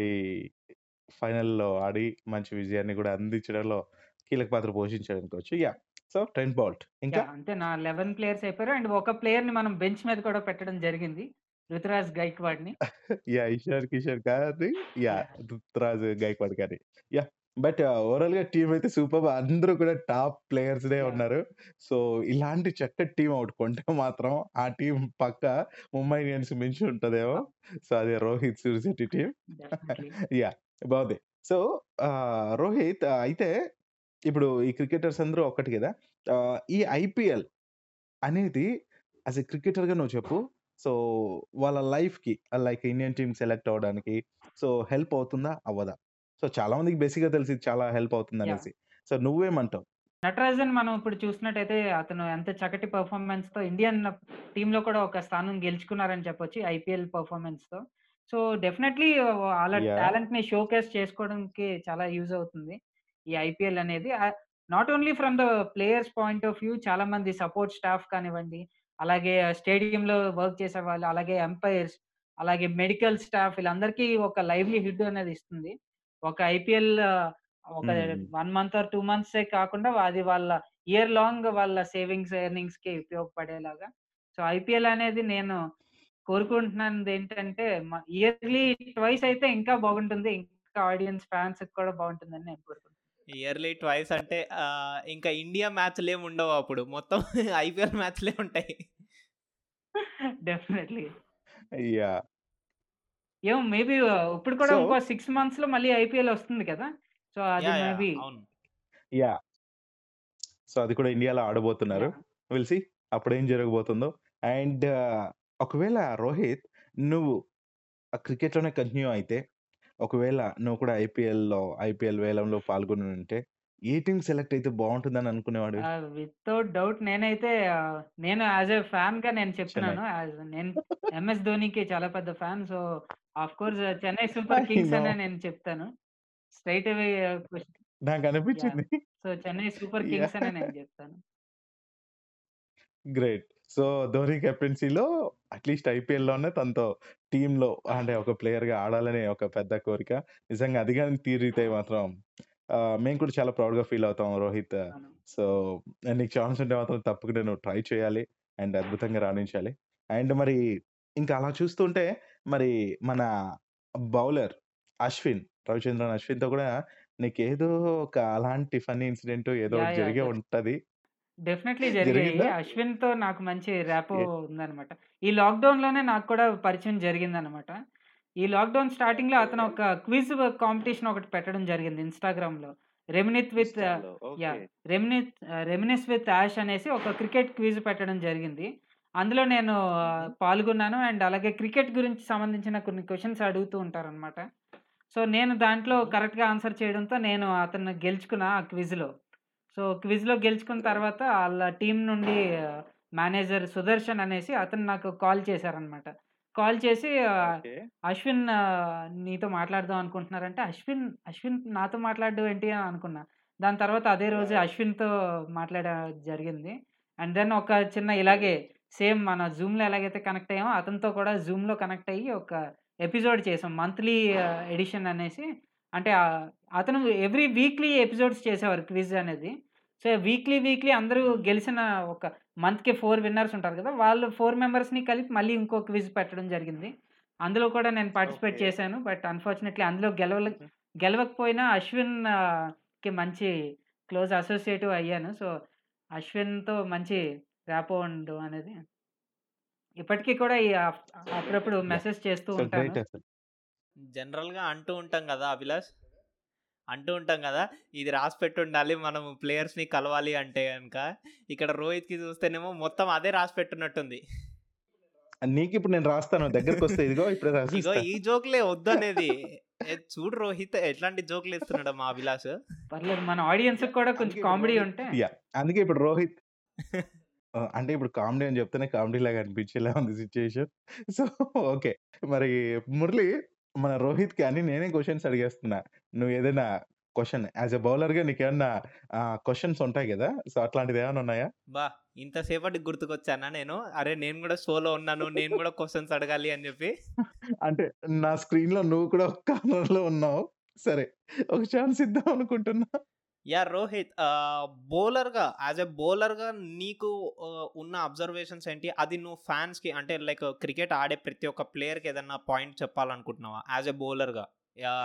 ఫైనల్లో ఆడి మంచి విజయాన్ని కూడా అందించడంలో కీలక పాత్ర పోషించాడు అనుకోవచ్చు యా సో ట్రెంట్ బాల్ట్. ఇంకా? అంటే నా లెవెన్ ప్లేయర్స్ అయిపోయారు. అండ్ ఒక ప్లేయర్ని మనం బెంచ్ మీద కూడా పెట్టడం జరిగింది. రుతురాజ్ గైక్వాడ్ని యా ఇషార్ కిషోర్ గారి యా యా. రుతురాజ్ గైక్వాడ్ గారి యా బట్ ఓవరాల్గా టీం అయితే సూపర్. అందరూ కూడా టాప్ ప్లేయర్స్ యా. ఉన్నారు. సో ఇలాంటి చక్కటి టీం అవుట్ కొంటే మాత్రం ఆ టీం పక్క ముంబై ఇండియన్స్ మించి ఉంటదేమో. సో అదే Rohit Suryashetti team definitely. Yeah బాగుంది సో రోహిత్ అయితే ఇప్పుడు ఈ క్రికెటర్స్ అందరూ ఒక్కటి కదా ఈ ఐపీఎల్ అనేది యాజ్ ఎ క్రికెటర్గా నువ్వు చెప్పు. సో వాళ్ళ లైఫ్కి లైక్ ఇండియన్ టీమ్ సెలెక్ట్ అవడానికి సో హెల్ప్ అవుతుందా? అవ్వదా? సో చాలా మందికి బేసిక్గా తెలిసి చాలా హెల్ప్ అవుతుంది అనేసి సో నువ్వేమంటావు? నటరాజన్ మనం ఇప్పుడు చూసినట్టయితే అతను ఎంత చక్కటి పర్ఫార్మెన్స్తో ఇండియన్ టీమ్లో కూడా ఒక స్థానం గెలుచుకున్నారని చెప్పొచ్చు ఐపీఎల్ పర్ఫార్మెన్స్తో సో డెఫినెట్లీ వాళ్ళ టాలెంట్ని షోకేస్ చేసుకోవడానికి చాలా యూజ్ అవుతుంది ఈ ఐపీఎల్ అనేది. Not only from the players point of view చాలా మంది సపోర్ట్ స్టాఫ్ కానివ్వండి అలాగే స్టేడియం లో వర్క్ చేసే వాళ్ళు అలాగే ఎంపైర్స్ అలాగే మెడికల్ స్టాఫ్ వీళ్ళందరికీ ఒక లైవ్లీహుడ్ అనేది ఇస్తుంది. ఒక ఐపీఎల్ ఒక one month or two months కాకుండా అది వాళ్ళ ఇయర్ లాంగ్ వాళ్ళ సేవింగ్స్ ఎర్నింగ్స్కి ఉపయోగపడేలాగా. సో ఐపీఎల్ అనేది నేను కోరుకుంటున్నది ఏంటంటే ఇయర్లీ ట్వైస్ అయితే ఇంకా బాగుంటుంది. ఇంకా ఆడియన్స్ ఫ్యాన్స్ కూడా బాగుంటుందని నేను కోరుకుంటున్నాను. ఇయర్లీ ట్వైస్ అంటే ఇంకా ఇండియా మ్యాచ్లు ఏమి ఉండవు అప్పుడు. మొత్తం ఐపీఎల్ మ్యాచ్లే ఉంటాయి. డెఫినెట్లీ. యా. ఏమో మేబీ ఇప్పుడు కూడా సో ఇంకో 6 మంత్స్‌లో మళ్ళీ ఐపీఎల్ వస్తుంది కదా! సో అది! మేబీ అవును. యాహ్! సో అది కూడా ఇండియాలో ఆడబోతున్నారు. యాహ్! విల్ సీ అప్పుడేం జరగబోతుందో. అండ్ ఒకవేళ రోహిత్ నువ్వు ఆ క్రికెట్‌లోనే కంటిన్యూ అయితే, ఒకవేళ నువ్వు కూడా ఐపీఎల్‌లో ఐపీఎల్ వేలంలో పాల్గొని ఉంటే, ఏ టీమ్ సెలెక్ట్ అయితే బావుంటుందని అనుకునేవాడివి? ఆహ్, వితౌట్ డౌట్ నేనైతే నేను యాస్ ఎ ఫ్యాన్‌గా నేను చెన్నై. చెప్తున్నాను. నేను ఎంఎస్ ధోనికి చాలా పెద్ద fan. So, of course Chennai I Super Kings. అనే నేను చెప్తాను. Straight away yeah! నాకనిపించింది. So, Chennai super Kings అనే! నేను చెప్తాను. గ్రేట్. సో, ధోని కెప్టెన్సీలో అట్‌లీస్ట్ ఐపీఎల్‌లోనే తనతో టీమ్‌లో అంటే ఒక ప్లేయర్‌గా ఆడాలనే ఒక పెద్ద కోరిక. నిజంగా అది గాని తీరితే మాత్రం మేము కూడా చాలా ప్రౌడ్‌గా ఫీల్ అవుతాం రోహిత్. సో, నీకు ఛాన్స్ ఉంటే మాత్రం తప్పకుండా నువ్వు ట్రై చేయాలి. అండ్ అద్భుతంగా రాణించాలి. అండ్ మరి ఇంకా అలా చూస్తుంటే మరి మన బౌలర్ అశ్విన్, రవిచంద్రన్ అశ్విన్‌తో కూడా నీకేదో ఒక అలాంటి ఫన్నీ ఇన్సిడెంట్ ఏదో యాహ్! ఒకటి యాహ్! జరిగే ఉంటది. డెఫినెట్‌లీ జరిగాయి. జరిగిందా? అశ్విన్‌తో నాకు మంచి ర్యాపో ఏ ఉందనమాట. ఈ లాక్‌డౌన్‌లోనే నాకు కూడా పరిచయం జరిగిందనమాట. ఈ లాక్‌డౌన్ స్టార్టింగ్‌లో ఓకే. అతను ఒక క్విజ్ కాంపిటీషన్ ఒకటి పెట్టడం జరిగింది ఇన్‌స్టాగ్రామ్‌లో. రెమినిత్ విత్ ఇన్‌స్టాలో. Yeah! Okay. Reminisce ah, reminisce with ash అనేసి ఒక క్రికెట్ క్విజ్ పెట్టడం జరిగింది. అందులో నేను. పాల్గొన్నాను. అండ్ అలాగే క్రికెట్ గురించి సంబంధించిన కొన్ని క్వెషన్స్ అడుగుతూ ఉంటారనమాట. సో, నేను దాంట్లో. కరెక్ట్‌గా ఆన్సర్ చేయడంతో నేను అతన్ని గెలుచుకున్నా ఆ క్విజ్‌లో. సో, క్విజ్‌లో గెలుచుకున్న. తర్వాత ఆళ్ళ టీమ్ నుండి మేనేజర్ సుదర్శన్ అనేసి అతను నాకు కాల్ చేశారనమాట. కాల్ చేసి. "అశ్విన్ నీతో మాట్లాడదాం అనుకుంటున్నారంటే" అశ్విన్ అశ్విన్ నాతో మాట్లాడడం ఏంటి అని అనుకున్నా. దాని తర్వాత అదే రోజు! అశ్విన్‌తో మాట్లాడడం జరిగింది. అండ్ దెన్ ఒక చిన్న ఇలాగే. సేమ్ మన జూమ్‌లో ఎలాగైతే కనెక్ట్ అయ్యామో అతనితో కూడా జూమ్‌లో కనెక్ట్ అయ్యి ఒక ఎపిసోడ్ చేసాం. మంత్లీ ఎడిషన్ అనేసి అంటే అతను ఎవ్రీ వీక్లీ ఎపిసోడ్స్ చేసేవారు క్విజ్ అనేది. సో, వీక్లీ వీక్లీ అందరూ హ్మ్. గెలిసిన ఒక మంత్‌కి 4 విన్నర్స్ ఉంటారు కదా! వాళ్ళు 4 మెంబర్స్‌ని కలిపి మళ్ళీ ఇంకో క్విజ్ పెట్టడం జరిగింది. అందులో కూడా నేను పార్టిసిపేట్. చేశాను. బట్ అన్‌ఫార్చునేట్‌లీ అందులో గెలవలే హుహు. గెలవకపోయినా అశ్విన్ ఆహ్, కి మంచి క్లోజ్ అసోసియేటివ్ అయ్యాను. సో, అశ్విన్‌తో మంచి ర్యాపో ఉండడం అనేది ఇప్పటికి కూడా ఈ అప్ అప్పుడప్పుడు! మెసేజ్ చేస్తూ ఉంటాను. జనరల్‌గా అంటూ ఉంటాం గదా! అభిలాష్. అంటూ ఉంటాం గదా! ఇది రాసి పెట్టుండాలి మనం ప్లేయర్స్‌ని కలవాలి అంటే గనక. ఇక్కడ రోహిత్‌కి చూస్తేనేమో మొత్తం అదే రాసి పెట్టున్నట్టుంది. నీకిప్పుడు నేను రాస్తాను. దగ్గరకొస్తే ఇదిగో ఇప్పుడే రాసిస్తా. ఈ జోక్‌లే వద్దనేది. చూడు రోహిత్ ఎట్లాంటి జోక్‌లేస్తున్నాడో మా అభిలాష్. పర్లేదు మన ఆడియన్స్‌కి కూడా కొంచెం ఇప్పుడు కామెడీ ఉంటే! అందుకే ఇప్పుడు రోహిత్ అంటే ఇప్పుడు కామెడీ అని చెప్తేనే కామెడీలాగా అనిపించేలా ఉంది సిట్యుయేషన్. So, okay. మరి మురళి మన రోహిత్‌కి అన్ని నేనే క్వెషన్స్ అడిగేస్తున్నా. నువ్వేదైనా క్వెషన్ యాస్ ఎ బౌలర్‌గా నీకేమన్నా ఆహ్, క్వెషన్స్ ఉంటాయి గదా! సో, అట్లాంటిదేమన్నా ఉన్నాయా? అబ్బా! ఇంతసేపటికి గుర్తుకొచ్చానా నేను? అరే! నేను గూడా షోలో ఉన్నాను. నేను గూడా క్వెషన్స్ అడగాలి అని జెప్పి. అంటే నా స్క్రీన్‌లో నువ్వు కూడా ఒక కార్నర్‌లో ఉన్నావు. సరే. ఒక ఛాన్స్ ఇద్దాం అనుకుంటున్నా. యా రోహిత్ బౌలర్‌గా యాస్ ఎ బౌలర్‌గా నీకు ఉన్న అబ్జర్వేషన్స్ ఏంటి? అది నువ్వు ఫ్యాన్స్‌కి అంటే లైక్ క్రికెట్ ఆడే ప్రతి ఒక్క ప్లేయర్‌కి ఏదన్నా పాయింట్ చెప్పాలనుకుంటున్నావా? యాస్ ఎ బౌలర్‌గా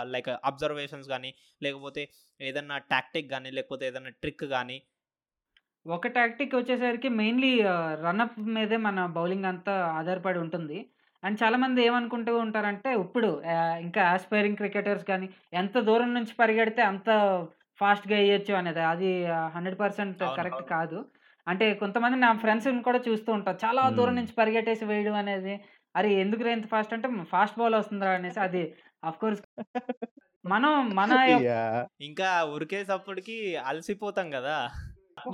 లైక్ అబ్జర్వేషన్స్ కానీ లేకపోతే ఏదన్నా టాక్టిక్ కానీ లేకపోతే ఏదన్నా ట్రిక్ కానీ ఒక టాక్టిక్ వచ్చేసరికి మెయిన్‌లీ రన్‌అప్ మీదే మన బౌలింగ్ అంతా ఆధారపడి ఉంటుంది. అండ్ చాలామంది ఏమనుకుంటూ ఉంటారంటే ఇప్పుడు ఇంకా యాస్పైరింగ్ క్రికెటర్స్ కానీ ఎంత దూరం నుంచి పరిగెడితే అంత ఫాస్ట్‌గా ఎయొచ్చు అనేది. అది 100% అవును. కరెక్ట్ కాదు. అంటే కొంతమంది నా ఫ్రెండ్స్‌ని కూడా చూస్తూ ఉంటా. చాలా దూరం. నుంచి పరిగెట్టేసి వేయడం అనేది, అరే! ఎందుకురా ఇంత ఫాస్ట్ అంటే ఫాస్ట్ బాల్ వస్తుందిరా అనేసి అది ఆఫ్‌కోర్స్ మనం మన యాహ్! ఇంకా ఉరికేసప్పటికి అలసిపోతాం!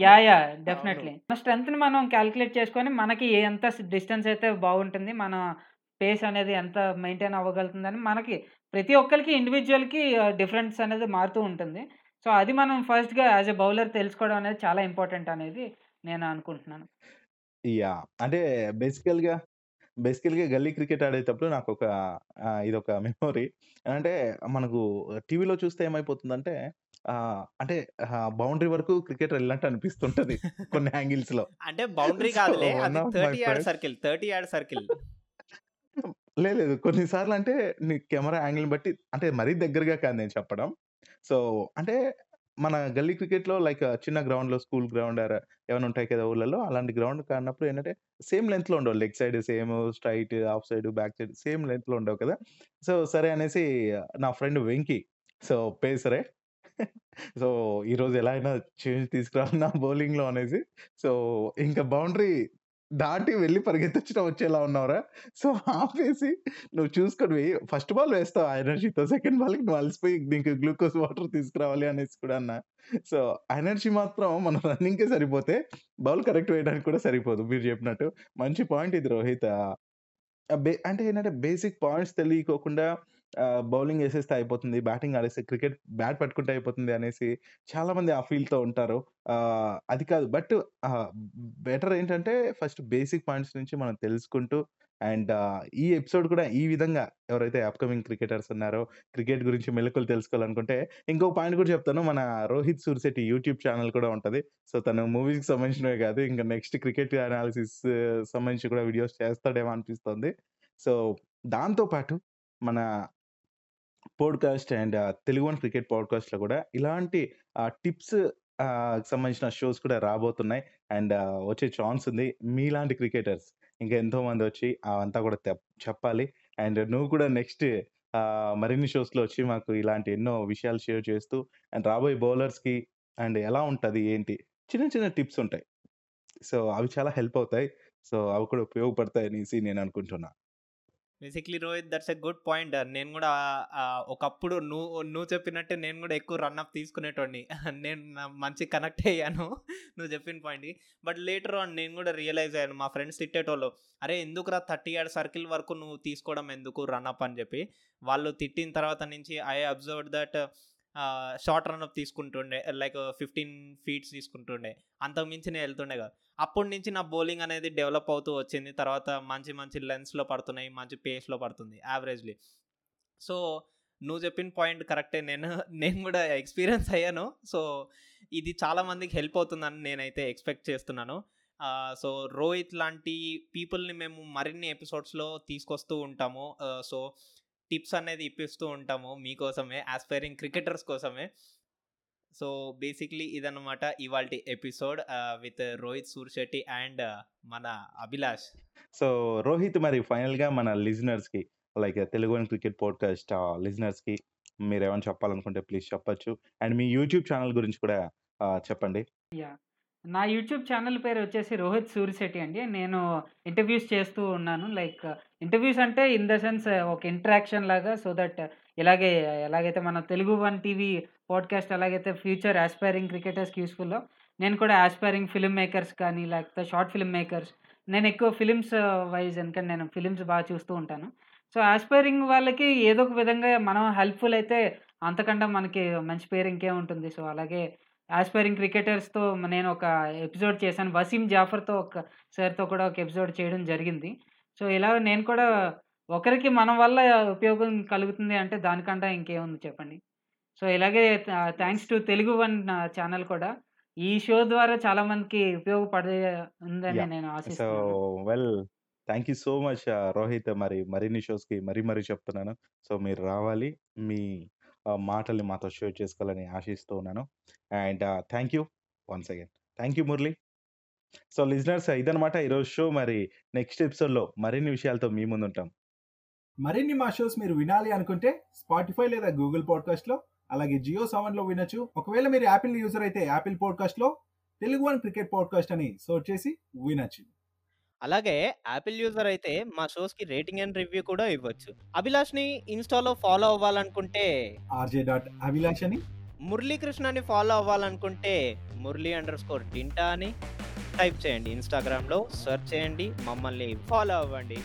యాహ్! యాహ్! అవును. డెఫినెట్‌లీ. మన స్ట్రెంగ్త్‌ని మనం కాలిక్యులేట్ చేసుకొని మనకి ఎంత డిస్టెన్స్ అయితే బాగుంటుంది. మన పేస్ అనేది ఎంత మెయింటైన్ అవ్వగలుగుతుందని మనకి ప్రతి ఒక్కళ్ళకి ఇండివిడ్యువల్‌కి ఆహ్, డిఫరెన్స్ అనేది మారుతూ ఉంటుంది. సో, అది మనం ఫస్ట్‌గా యాస్ ఎ బౌలర్ తెలుసుకోవడం అనేది చాలా ఇంపార్టెంట్ అనేది నేను అనుకుంటున్నాను. యాహ్! అంటే బేసికల్‌గా, బేసికల్‌గా గల్లీ క్రికెట్ ఆడేటప్పుడు నాకొక ఆహ్, ఇదొక మెమరీ. అంటే మనకు టీవీలో చూస్తే ఏమైపోతుందంటే అంటే బౌండరీ వరకు క్రికెటర్ ఎళ్ళినట్టు అనిపిస్తుంటది కొన్ని యాంగిల్స్‌లో. అంటే బౌండరీ కాదులే. వన్ అది of my 30 yard friends circle. 30 yard circle. లేదు లేదు. కొన్ని సార్లు అంటే నీ కెమెరా యాంగిల్‌ని బట్టి అంటే మరీ దగ్గరగా కాదు నేను చెప్పడం. సో, అంటే మన గల్లీ క్రికెట్‌లో లైక్ చిన్న గ్రౌండ్‌లో స్కూల్ గ్రౌండ్ ఆర్ ఏమైనా ఉంటాయి కదా ఊర్లలో. అలాంటి గ్రౌండ్ కానప్పుడు ఏంటంటే సేమ్ లెంగ్త్‌లో ఉండవు. Leg side same, straight off side, back side same లెంగ్త్‌లో ఉండవు కదా! సో, సరే అనేసి నా ఫ్రెండ్ వెంకీ సో, పేసరే. సో, ఈరోజు ఎలా అయినా చేంజ్ తీసుకురావాలి నా బౌలింగ్‌లో అనేసి సో, ఇంక బౌండరీ దాటి వెళ్ళి పరిగెత్తొచ్చినా వచ్చేలా ఉన్నావురా! సో, ఆపేసి నువ్వు చూసుకొని ఫస్ట్ బాల్ వేస్తావు ఆ ఎనర్జీతో. సెకండ్ బాల్‌కి నువ్వు అలసిపోయి నీకు గ్లూకోజ్ వాటర్ తీసుకురావాలి అనేసి కూడా అన్నా. సో, ఎనర్జీ మాత్రం మన రన్నింగ్‌కే సరిపోతే బౌల్ కరెక్ట్ వేయడానికి కూడా సరిపోదు మీరు చెప్పినట్టు. మంచి పాయింట్ ఇది రోహిత్. బే అంటే ఏంటంటే బేసిక్ పాయింట్స్ తెలియకోకుండా ఆహ్, బౌలింగ్ ఏసేస్తే అయిపోతుంది. బ్యాటింగ్ ఆడేస్తే క్రికెట్ బ్యాట్ పట్టుకుంటే అయిపోతుంది అనేసి చాలామంది ఆ ఫీల్‌తో ఉంటారు. ఆహ్, అది కాదు. బట్ ఆహ్, బెటర్ ఏంటంటే ఫస్ట్ బేసిక్ పాయింట్స్ నుంచి మనం తెలుసుకుంటూ అండ్ ఈ ఎపిసోడ్ కూడా ఈ విధంగా ఎవరైతే అప్‌కమింగ్ క్రికెటర్స్ ఉన్నారో, క్రికెట్ గురించి మెళకువలు తెలుసుకోవాలనుకుంటే ఇంకో పాయింట్ కూడా చెప్తాను. మన రోహిత్ సూర్యశెట్టి యూట్యూబ్ ఛానల్ కూడా ఉంటది. సో, తను మూవీస్‌కి సంబంధించినవే కాదు. ఇంకా నెక్స్ట్ క్రికెట్ అనాలిసిస్ సంబంధించి కూడా వీడియోస్ చేస్తాడేమో అనిపిస్తుంది. సో, దాంతో పాటు మన podcast and uh, Telugu One cricket పాడ్‌కాస్ట్‌లో కూడా ఇలాంటి టిప్స్ సంబంధించిన షోస్ కూడా రాబోతున్నాయి. అండ్ వచ్చే ఛాన్స్ ఉంది. మీలాంటి క్రికెటర్స్ ఇంకా ఎంతోమంది వచ్చి అవంతా కూడా చెప్పాలి. అండ్ నువ్వు కూడా నెక్స్ట్ మరిన్ని షోస్‌లో వచ్చి మాకు ఇలాంటి ఎన్నో విషయాలు షేర్ చేస్తూ అండ్ రాబోయే బౌలర్స్‌కి అండ్ ఎలా ఉంటుంది ఏంటి? చిన్న చిన్న టిప్స్ ఉంటాయి. సో, అవి చాలా హెల్ప్ అవుతాయి. సో, అవి కూడా ఉపయోగపడతాయి అనేసి నేను అనుకుంటున్నాను basically Rohit that's a good point. నేను కూడా ఒకప్పుడు నువ్వు నువ్వు చెప్పినట్టే నేను కూడా ఎక్కువ రన్ అప్ తీసుకునేటోడిని. నేను మంచి కనెక్ట్ అయ్యాను నువ్వు చెప్పిన పాయింట్‌కి. బట్ లేటర్ ఆన్ నేను కూడా రియలైజ్ అయ్యాను. మా ఫ్రెండ్స్ తిట్టేటోళ్ళు. "అరే! ఎందుకురా 30 యార్డ్ సర్కిల్ వరకు నువ్వు తీసుకోవడం ఎందుకు రన్ అప్" అని చెప్పి. వాళ్ళు తిట్టిన తర్వాత నుంచి I observe that short run up తీసుకుంటుండే. Like 15 feets తీసుకుంటుండే. అంతకు మించి నేను వెళ్తుండే కదా అప్పటి నుంచి నా బౌలింగ్ అనేది డెవలప్ అవుతూ వచ్చింది. తర్వాత మంచి మంచి లెన్స్‌లో పడుతున్నాయి. మంచి పేస్‌లో పడుతుంది యావరేజ్‌లీ. సో, నువ్వు చెప్పిన పాయింట్ కరెక్టే. నేను నేను కూడా ఎక్స్‌పీరియన్స్ అయ్యాను. సో, ఇది చాలామందికి హెల్ప్ అవుతుందని నేనైతే ఎక్స్‌పెక్ట్ చేస్తున్నాను. సో, రోహిత్ లాంటి పీపుల్‌ని మేము మరిన్ని ఎపిసోడ్స్‌లో తీసుకొస్తూ ఉంటాము. సో, టిప్స్ అనేది ఇప్పిస్తూ ఉంటాము మీకోసమే యాస్పైరింగ్ క్రికెటర్స్ కోసమే. సో, బేసిక్‌లీ ఇదన్నమాట ఇవాల్టి episode with Rohit Suryashetti and మన అభిలాష్. సో, రోహిత్ మరి ఫైనల్‌గా మన లిజనర్స్‌కి లైక్ తెలుగు క్రికెట్ పాడ్‌కాస్ట్ లిజనర్స్‌కి మీరేమైనా చెప్పాలనుకుంటే ప్లీజ్ చెప్పొచ్చు. అండ్ మీ యూట్యూబ్ ఛానెల్ గురించి కూడా ఆహ్, చెప్పండి. నా యూట్యూబ్ ఛానల్ పేరు వచ్చేసి రోహిత్ సూరిశెట్టి అండి. నేను ఇంటర్వ్యూస్ చేస్తూ ఉన్నాను. లైక్ ఇంటర్వ్యూస్ అంటే ఇన్ ద సెన్స్ ఒక ఇంటరాక్షన్ లాగా సో దట్ ఇలాగే ఎలాగైతే మన తెలుగు వన్ టీవీ పాడ్‌కాస్ట్ ఎలాగైతే ఫ్యూచర్ యాస్పైరింగ్ క్రికెటర్స్‌కి యూస్ఫుల్లో నేను కూడా యాస్పైరింగ్ ఫిల్మ్ మేకర్స్ కానీ లేకపోతే షార్ట్ ఫిల్మ్ మేకర్స్ నేను ఎక్కువ ఫిలిమ్స్ వైజ్ ఎందుకంటే నేను ఫిలిమ్స్ బాగా చూస్తూ ఉంటాను. సో, యాస్పైరింగ్ వాళ్ళకి ఏదో ఒక విధంగా మనం హెల్ప్‌ఫుల్ అయితే అంతకంటే మనకి మంచి పేరు ఇంకేముంటుంది. సో, అలాగే యాస్పైరింగ్ క్రికెటర్స్‌తో నేను ఒక ఎపిసోడ్ చేశాను. వసీం జాఫర్‌తో ఒక సార్‌తో కూడా ఒక ఎపిసోడ్ చేయడం జరిగింది. సో, ఇలా నేను కూడా ఒకరికి మన వల్ల ఉపయోగం కలుగుతుంది అంటే దానికంటే ఇంకేముంది చెప్పండి. సో, ఇలాగే థ thanks to Telugu One channel కూడా ఈ షో ద్వారా చాలా మందికి ఉపయోగపడే ఉందని! నేను ఆశిస్తున్నాను. Well thank you so much Rohit మరి మరిన్ని షోస్‌కి మరీ మరీ చెప్తున్నాను. సో, మీరు రావాలి. మీ మాటల్ని మాతో షేర్ చేసుకోవాలని ఆశిస్తూ ఉన్నాను. And thank you once again. Thank you Murali. So, listeners ఇదనమాట ఈరోజు షో. మరి నెక్స్ట్ ఎపిసోడ్‌లో మరిన్ని విషయాలతో మీ ముందుంటాం. మరిన్ని మా షోస్ మీరు వినాలి అనుకుంటే స్పాటిఫై లేదా గూగుల్ పాడ్‌కాస్ట్‌లో అలాగే జియో సెవెన్లో వినొచ్చు. ఒకవేళ మీరు యాపిల్ యూజర్ అయితే యాపిల్ పాడ్‌కాస్ట్‌లో తెలుగు వన్ క్రికెట్ పాడ్‌కాస్ట్ అని సెర్చ్ చేసి వినొచ్చు. అలాగే యాపిల్ యూజర్ అయితే మా షోస్‌కి రేటింగ్ అండ్ రివ్యూ కూడా ఇవ్వచ్చు. అభిలాష్‌ని ఇన్‌స్టాలో ఫాలో అవ్వాలనుకుంటే ఆర్‌జే డాట్ అభిలాష్ అని మురళీకృష్ణని ఫాలో అవ్వాలనుకుంటే మురళీ అండర్ స్కోర్ డింటా అని టైప్ చేయండి. ఇన్‌స్టాగ్రామ్‌లో సెర్చ్ చేయండి. మమ్మల్ని ఫాలో అవ్వండి.